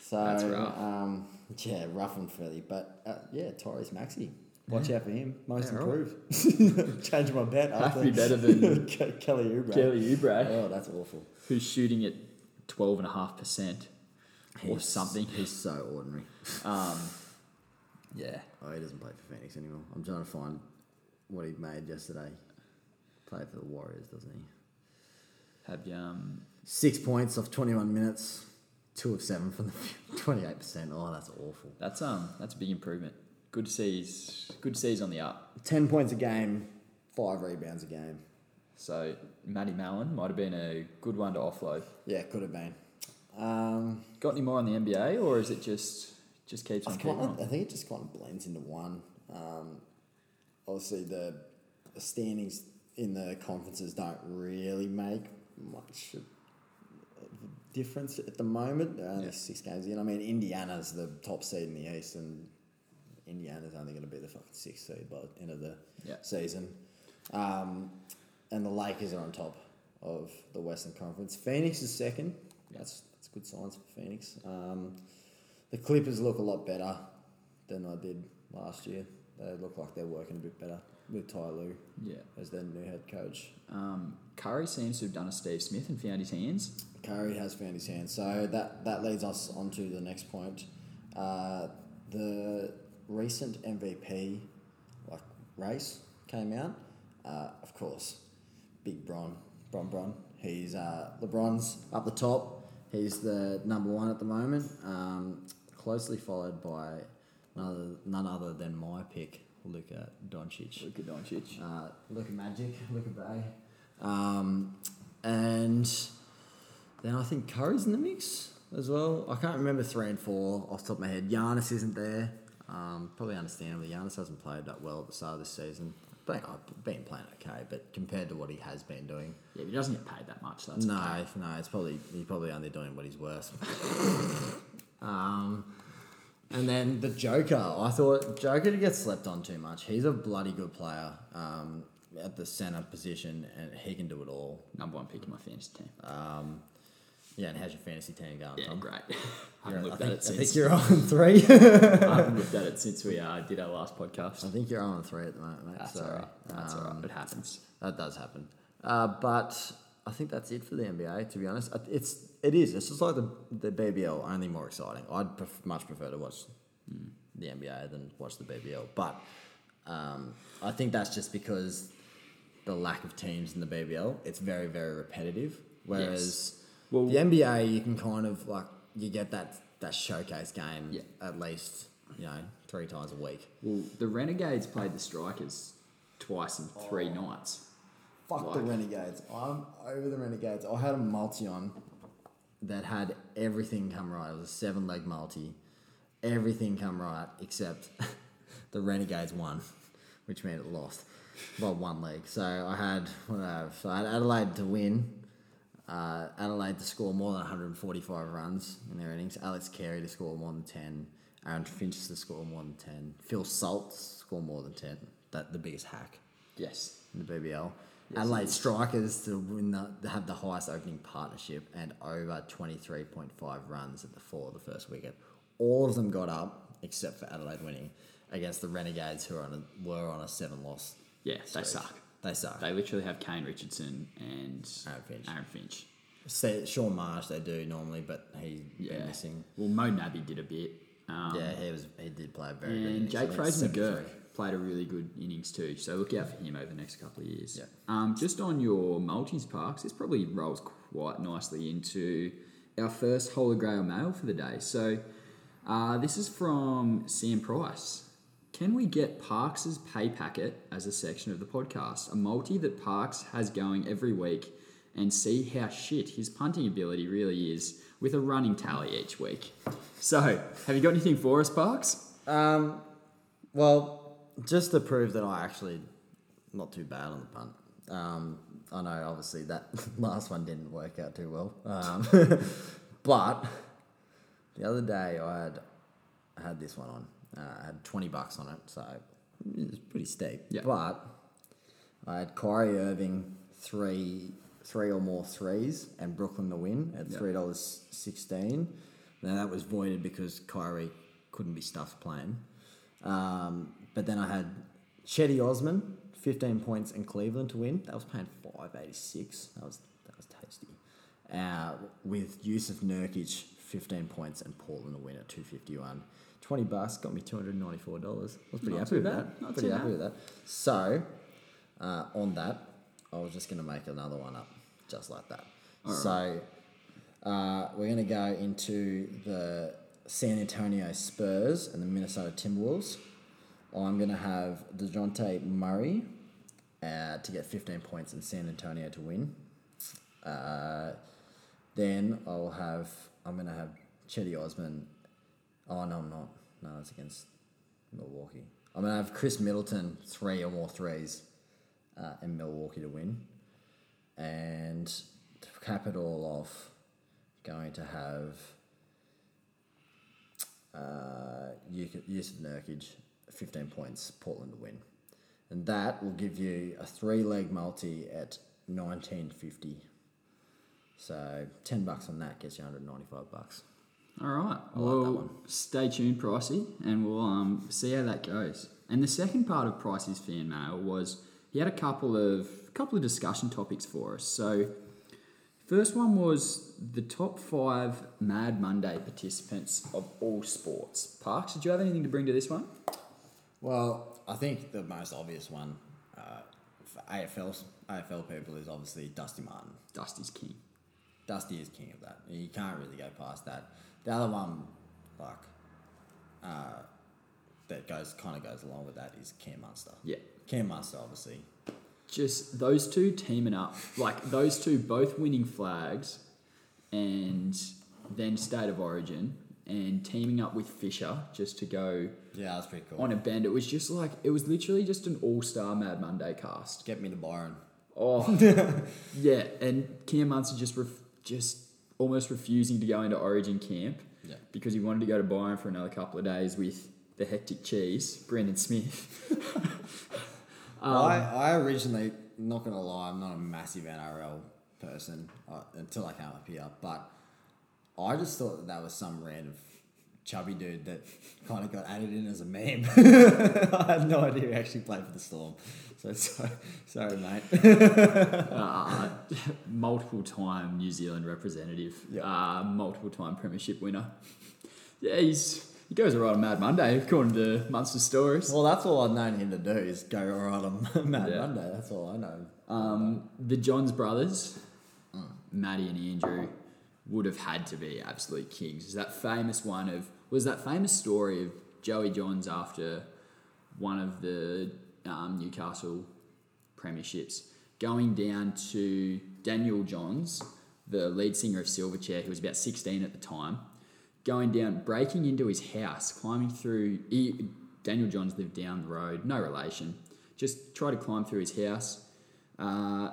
So That's rough. Um, yeah, rough and Philly, but uh, yeah, Tyrese Maxey. Watch Yeah. out for him. Most Yeah, improved. Change my bet. Have to after be better than Kelly Oubre. Kelly Oubre, Oh, that's awful. who's shooting at twelve and a half percent or He's- something. He's so ordinary. Um, yeah, Oh, he doesn't play for Phoenix anymore. I'm trying to find what he made yesterday. Played for the Warriors, doesn't he? have you, um, Six points off 21 minutes. Two of seven from the 28%. Oh, that's awful. that's um that's a big improvement. Good to see he's good to see he's on the up. 10 points a game, five rebounds a game. So Matty Mallon might have been a good one to offload. Yeah, could have been. Um, Got any more on the NBA, or is it just just keeps on keeping on? I think it just kind of blends into one. Um, obviously, the, the standings in the conferences don't really make much difference at the moment. They're only Yeah. six games in. I mean, Indiana's the top seed in the East, and Indiana's only going to be the fucking sixth seed by the end of the Yeah. season. Um, and the Lakers are on top of the Western Conference. Phoenix is second. That's that's good signs for Phoenix. Um, the Clippers look a lot better than I did last year. They look like they're working a bit better with Ty Lue Yeah. as their new head coach. Um, Curry seems to have done a Steve Smith and found his hands. Curry has found his hands. So that, that leads us on to the next point. Uh, the recent MVP like race came out. Uh, of course, Big Bron, Bron Bron. He's uh, LeBron's up the top. He's the number one at the moment. Um, closely followed by none other, none other than my pick, Luka Doncic. Luka Doncic. Uh, Luka Magic, Luka Bay. Um, and then I think Curry's in the mix as well. I can't remember three and four off the top of my head. Giannis isn't there. Um, probably understandably, Giannis hasn't played that well at the start of this season. Been, I've been playing okay, but compared to what he has been doing, Yeah, he doesn't get paid that much. That's no, okay. no, it's probably he's probably only doing what he's worth. um, and then the Joker, I thought Joker gets slept on too much. He's a bloody good player um, at the center position, and he can do it all. Number one pick in my fantasy team. Um, yeah, and how's your fantasy team going, Yeah, Tom? great. I haven't I, looked think, at it I think you're on three. I haven't looked at it since we uh, did our last podcast. I think you're on three at the moment, mate. That's so, alright. That's um, alright. It happens. That does happen. Uh, but I think that's it for the NBA. To be honest, it's it is. It's just like the the BBL, only more exciting. I'd pref- much prefer to watch the NBA than watch the BBL. But um, I think that's just because the lack of teams in the BBL. It's very very repetitive. Whereas Well- the NBA, you can kind of like you get that that showcase game Yeah. at least you know three times a week. Well, the Renegades played the Strikers twice in three Oh. nights. Fuck the Renegades. I'm over the Renegades. I had a multi on that had everything come right. It was a seven leg multi. Everything come right except the Renegades won, which meant it lost by one leg. So I had what I have? So I had Adelaide to win. Uh, Adelaide to score more than 145 runs in their innings. Alex Carey to score more than 10. Aaron Finch to score more than 10. Phil Salt to score more than 10. That the biggest hack Yes. in the BBL. Yes, Adelaide. Strikers to win the, to have the highest opening partnership and over 23.5 runs at the fall of the first wicket. All of them got up except for Adelaide winning against the Renegades who are on a, were on a seven loss. Yeah, they streak. suck. They suck. They literally have Kane Richardson and Aaron Finch. Aaron Finch. Say, Shaun Marsh they do normally, but he's Yeah. been missing. Well, Mo Nabi did a bit. Um, yeah, he was he did play a very good. And. I Jake Fraser McGurk played a really good innings too. So look out for him over the next couple of years. Yeah. Um, just on your multis parks, this probably rolls quite nicely into our first Holy Grail mail for the day. So uh, this is from Sam Price. Can we get Parks' pay packet as a section of the podcast? A multi that Parks has going every week and see how shit his punting ability really is with a running tally each week. So, have you got anything for us, Parks? Um, well, just to prove that I actually not too bad on the punt. Um, I know obviously that last one didn't work out too well. Um, But the other day I had I had this one on. Uh, I had twenty bucks on it, so it was pretty steep. Yeah. But I had Kyrie Irving three three or more threes and Brooklyn to win at Yeah. three dollars sixteen. Now that was voided because Kyrie couldn't be stuffed playing. Um, but then I had Cedi Osman, fifteen points in Cleveland to win. That was paying five eighty six. That was that was tasty. Uh, with Jusuf Nurkic, fifteen points and Portland to win at two fifty one. Twenty bucks got me two hundred ninety four dollars. I was pretty Not happy with bad. that. Not pretty happy bad. with that. So uh, on that, I was just gonna make another one up, just like that. so uh, we're gonna go into the San Antonio Spurs and the Minnesota Timberwolves. I'm gonna have Dejounte Murray uh, to get 15 points and San Antonio to win. Uh, then I'll have I'm gonna have Cedi Osman. Oh no, I'm not. No, that's against Milwaukee. I'm gonna have Khris Middleton three or more threes uh, in Milwaukee to win, and to cap it all off, going to have uh, Jusuf Nurkic, 15 points, Portland to win. And that will give you a three leg multi at 1950. So 10 bucks on that gets you 195 bucks. All right. I like that well, one. stay tuned, Pricey, and we'll um, see how that goes. And the second part of Pricey's fan mail was he had a couple of couple of discussion topics for us. So, first one was the top five Mad Monday participants of all sports. Parks, did you have anything to bring to this one? Well, I think the most obvious one uh, for AFL, AFL people is obviously Dusty Martin. Dusty's king. Dusty is king of that. You can't really go past that. The other one, like, uh, that goes kind of goes along with that is Cam Munster. Yeah. Cam Munster, obviously. just those two teaming up, like those two both winning flags, and then state of origin, and teaming up with Fisher just to go Yeah, that's pretty cool. on a bend. It was just like it was literally just an all star Mad Monday cast. Get me to Byron. Oh, yeah, and Cam Munster just ref- just almost refusing to go into Origin camp Yeah. because he wanted to go to Byron for another couple of days with the hectic cheese, Brandon Smith. I, I originally, not gonna lie, I'm not a massive NRL person uh, until I came up here, but I just thought that that was some random chubby dude that kind of got added in as a meme. I had no idea he actually played for the Storm. So sorry, sorry mate. uh, multiple time New Zealand representative, Yeah. uh, multiple time premiership winner. Yeah, he's he goes right on Mad Monday according to Munster stories. well, that's all I've known him to do is go right on Mad Yeah. Monday. That's all I know. Um, the Johns brothers, Maddie and Andrew, would have had to be absolute kings. Is that famous one of was that famous story of Joey Johns after one of the um, Newcastle premierships going down to Daniel Johns, the lead singer of Silverchair, who was about sixteen at the time, going down, breaking into his house, climbing through. He, Daniel Johns lived down the road, no relation. Just tried to climb through his house. Uh,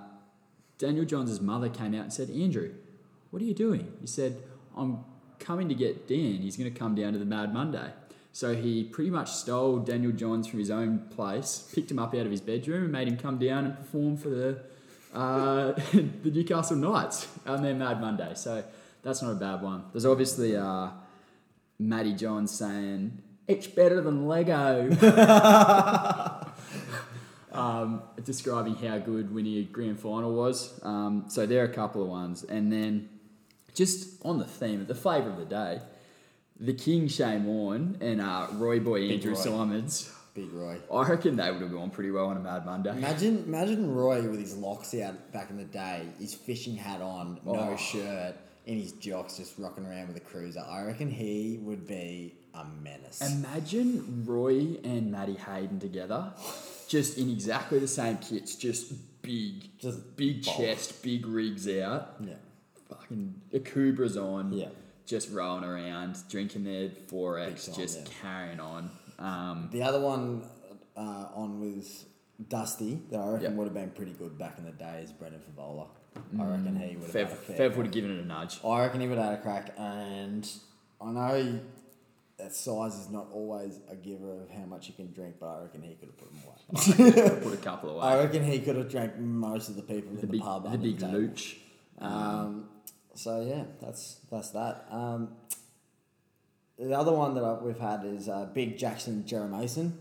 Daniel Johns' mother came out and said, Andrew, what are you doing? He said, I'm coming to get Dan. He's going to come down to the Mad Monday. So he pretty much stole Daniel Johns from his own place, picked him up out of his bedroom, and made him come down and perform for the uh, the Newcastle Knights on their Mad Monday. So that's not a bad one. There's obviously uh, Matty Johns saying, It's better than Lego. um, describing how good winning a grand final was. Um, so there are a couple of ones. And then just on the theme of the flavour of the day, the King Shane Warne and uh, Roy Boy Andrew Roy. Symonds. Big Roy. I reckon they would have gone pretty well on a Mad Monday. Imagine, imagine Roy with his locks out back in the day, his fishing hat on, no Oh. shirt, and his jocks just rocking around with a cruiser. I reckon he would be a menace. Imagine Roy and Maddie Hayden together, just in exactly the same kits, just big, Just big bulk. chest, big rigs out, yeah, fucking the Kubras on, Yeah. just rolling around, drinking their 4X, time, just yeah. carrying on. Um, the other one uh, on was Dusty that I reckon Yep. would have been pretty good back in the day is Brendan Fevola. I reckon he would have. Mm, Fev, had a Fev would have given it a nudge. I reckon he would have had a crack, and I know that size is not always a giver of how much you can drink, but I reckon he could have put them away. Put a couple away. I reckon he could have drank most of the people The in the, pub. the big looch. Um, so yeah, that's that's that. Um, the other one that I, we've had is uh, Big Jackson Jeremason.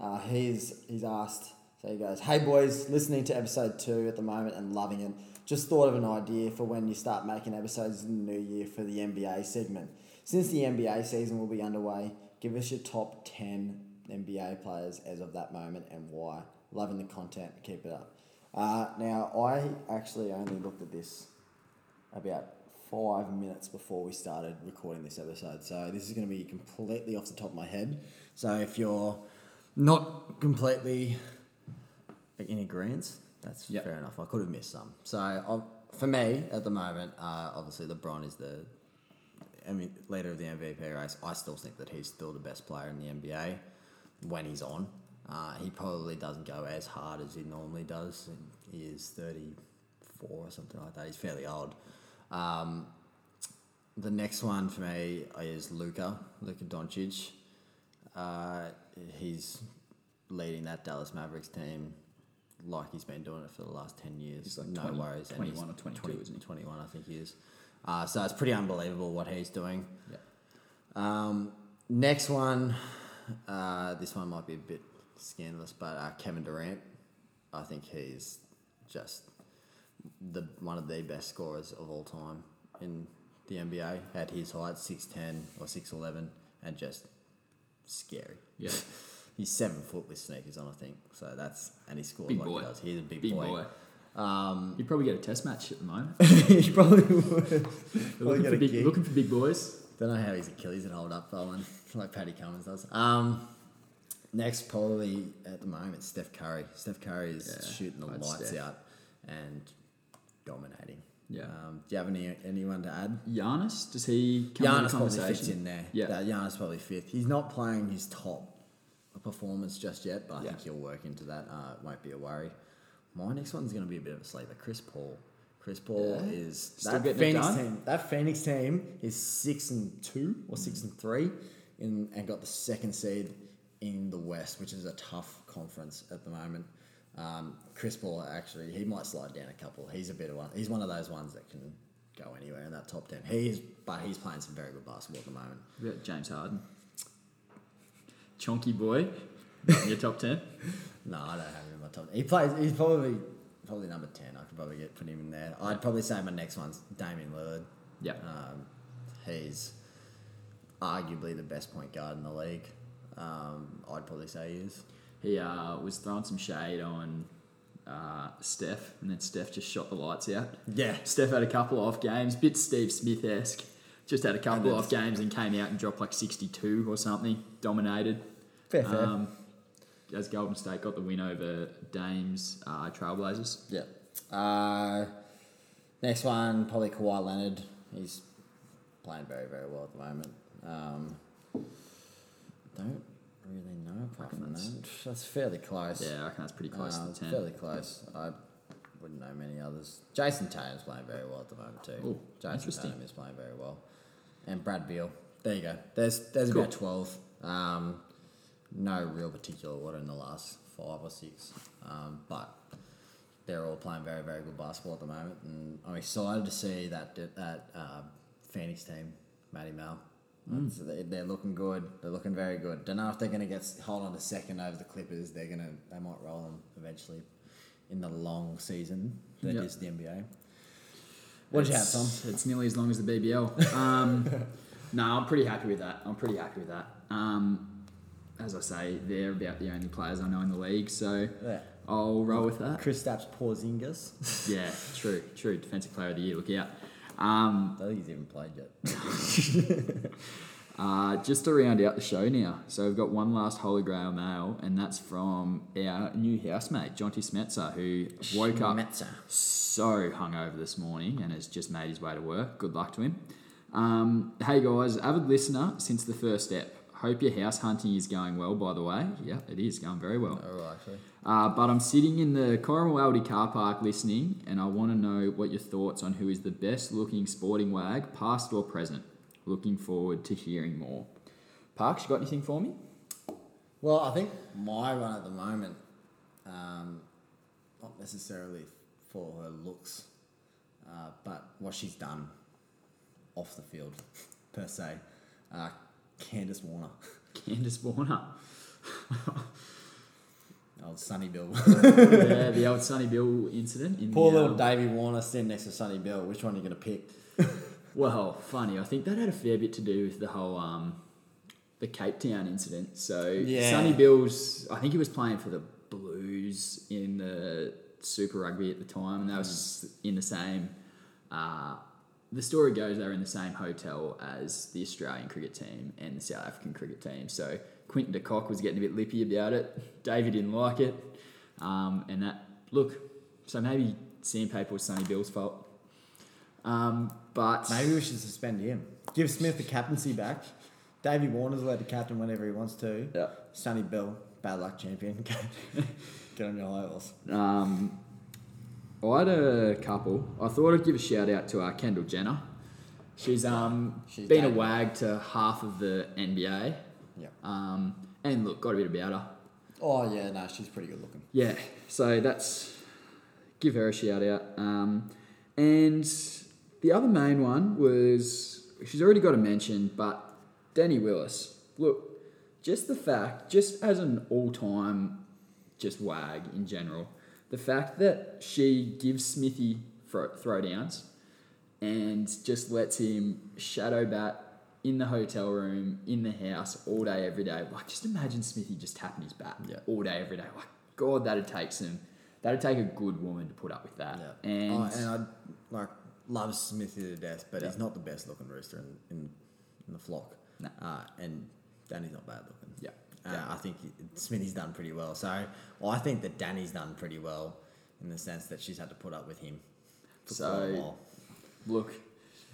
Uh, he's he's asked. So he goes, "Hey boys, listening to episode two at the moment and loving it. Just thought of an idea for when you start making episodes in the new year for the NBA segment. Since the NBA season will be underway, give us your top ten NBA players as of that moment and why. Loving the content. Keep it up." Uh, now I actually only looked at this about five minutes before we started recording this episode. So this is going to be completely off the top of my head. So if you're not completely in agreement, that's Yep. fair enough. I could have missed some. So for me at the moment, uh, obviously LeBron is the I mean, leader of the MVP race. I still think that he's still the best player in the NBA when he's on. Uh, he probably doesn't go as hard as he normally does. He is 34 or something like that. He's fairly old. Um, the next one for me is Luka, Luka Doncic. Uh, he's leading that Dallas Mavericks team like he's been doing it for the last 10 years. He's like no 20 worries. And 21 he's or 22, 20 isn't he? 21, I think he is. Uh, so it's pretty unbelievable what he's doing. Yeah. Um, next one, uh, this one might be a bit scandalous, but uh, Kevin Durant, I think he's just the one of the best scorers of all time in the NBA. At his height, six ten or six eleven, and just scary. Yeah. He's seven foot with sneakers on, I think. So that's and he scores Big like boy. he does. He's a big, Big boy. boy. Um, You'd probably get a test match at the moment. he probably would. Looking, for big, looking for big boys. Don't know how his Achilles would hold up though, and like Paddy Cummins does. Um, next, probably at the moment, Steph Curry. Steph Curry is Yeah, shooting the lights Steph. out and dominating. Yeah. Um, do you have any anyone to add? Giannis, does he come Giannis probably fits in there. Yeah. Uh, Giannis probably fifth. He's not playing his top performance just yet, but I Yeah. think he'll work into that. Uh, it won't be a worry. My next one's going to be a bit of a sleeper. Chris Paul. Chris Paul Yeah. is Still that Phoenix team. That Phoenix team is six and two or six and three, in and got the second seed in the West, which is a tough conference at the moment. Um, Chris Paul actually he might slide down a couple. He's a bit of one. He's one of those ones that can go anywhere in that top ten. He is, but he's playing some very good basketball at the moment. What about James Harden? chunky boy. In your top 10? No, I don't have him in my top. 10. He plays. He's probably probably number ten. I could probably get put him in there. I'd probably say my next one's Damian Lillard. Yeah. Um, he's arguably the best point guard in the league. Um, I'd probably say he is. He uh, was throwing some shade on uh, Steph, and then Steph just shot the lights out. Yeah. Steph had a couple of off games, bit Steve Smith esque. Just had a couple then- off games and came out and dropped like 62 or something. Dominated. Fair, fair. Um, as Golden State got the win over Dame's uh, Trailblazers. Yeah. Uh, next one, probably Kawhi Leonard. He's playing very, very well at the moment. Um, don't really know apart from that's- that. That's fairly close. Yeah, I reckon that's pretty close Uh, to the 10. Fairly close. I wouldn't know many others. Jayson Tatum's playing very well at the moment too. Ooh, Jayson. Tatum is playing very well, and Brad Beal. There you go. There's there's Cool. about twelve. Um, no real particular order in the last five or six, um, but they're all playing very very good basketball at the moment, and I'm excited to see that that uh, Phoenix team, Matty Mal. Mm. That's- they- They're looking good. They're looking very good. Don't know if they're going to get hold on to second over the Clippers. They're gonna they might roll them eventually in the long season that is Yep. the NBA. What did you have, Tom? It's- nearly as long as the BBL. Um, no, I'm pretty happy with that. I'm pretty happy with that. Um, as I say, they're about the only players I know in the league, so Yeah. I'll roll with that. Kristaps Porzingis. Yeah, true, true. Defensive player of the year, look out. Um, I don't think he's even played yet. uh, just to round out the show now, so we've got one last Holy Grail mail, and that's from our new housemate, Jonty Smetzer, who woke up Metzer. so hungover this morning and has just made his way to work. Good luck to him. Um, hey guys, avid listener since the first step. Hope your house hunting is going well, by the way. Yeah, it is going very well. Oh, right, actually. Uh, but I'm sitting in the Corrimaldi car park listening, and I want to know what your thoughts on who is the best looking sporting wag, past or present. Looking forward to hearing more. Parks, you got anything for me? Well, I think my one at the moment, um, not necessarily for her looks, uh, but what she's done off the field, per se. Uh, Candice Warner, Candice Warner. old Sonny Bill. yeah, the old Sonny Bill incident. In Poor the, little um, Davey Warner standing next to Sonny Bill. Which one are you going to pick? Well, funny. I think that had a fair bit to do with the whole um, the Cape Town incident. So Yeah. Sonny Bills, I think he was playing for the Blues in the Super Rugby at the time, and that was in the same. Uh, the story goes they were in the same hotel as the Australian cricket team and the South African cricket team. So Quinton de Kock was getting a bit lippy about it. David didn't like it, um, and that look. So maybe sandpaper was Sonny Bill's fault. Um, but Maybe we should suspend him. Give Smith the captaincy back. Davey Warner's allowed to captain whenever he wants to. Yeah. Sonny Bill, bad luck champion. Get on your horse. Um, I had a couple. I thought I'd give a shout out to uh, Kendall Jenner. She's um She's been a wag to half of the NBA. Yeah. Um, and look, got a bit about her. Oh yeah, no, she's pretty good looking. Yeah, so that's give her a shout out. Um, and the other main one was she's already got a mention, but Dani Willis. Look, just the fact, just as an all-time, just wag in general, the fact that she gives Smithy throw throwdowns and just lets him shadow bat in the hotel room, in the house, all day, every day. Like, just imagine Smithy just tapping his bat Yeah. all day, every day. Like, God, that'd take some. That'd take a good woman to put up with that. Yeah. And, oh, and I like love Smithy to death, but Yeah. he's not the best looking rooster in, in, in the flock. No. Uh, and Dani's not bad looking. yeah, Uh, yeah. I think Smithy's done pretty well. So well, I think that Dani's done pretty well in the sense that she's had to put up with him for quite a So- while. look,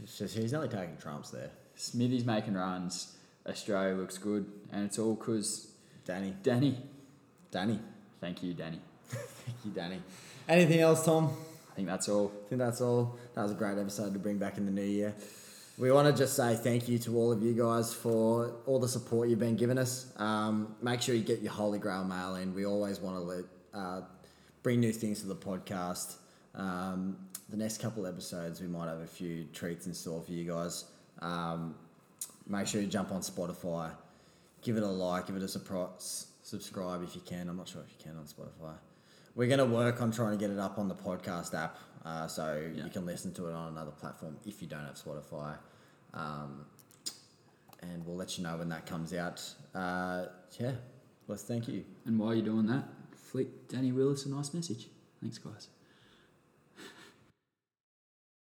So she's only taking trumps there. Smithy's making runs. Australia looks good, and it's all because Dani. Dani. Dani. Thank you, Dani. Thank you, Dani. Anything else, Tom? I think that's all. I think that's all. That was a great episode to bring back in the new year. We want to just say thank you to all of you guys for all the support you've been giving us. Um, make sure you get your Holy Grail mail in. We always want to let, uh, bring new things to the podcast. Um, the next couple episodes, we might have a few treats in store for you guys. Um, make sure you jump on Spotify, give it a like, give it a surprise, subscribe if you can. I'm not sure if you can on Spotify. We're going to work on trying to get it up on the podcast app uh, so Yeah. you can listen to it on another platform if you don't have Spotify. Um, and we'll let you know when that comes out. Uh, yeah, let's thank you. And while you're doing that, flick Dani Willis a nice message. Thanks, guys.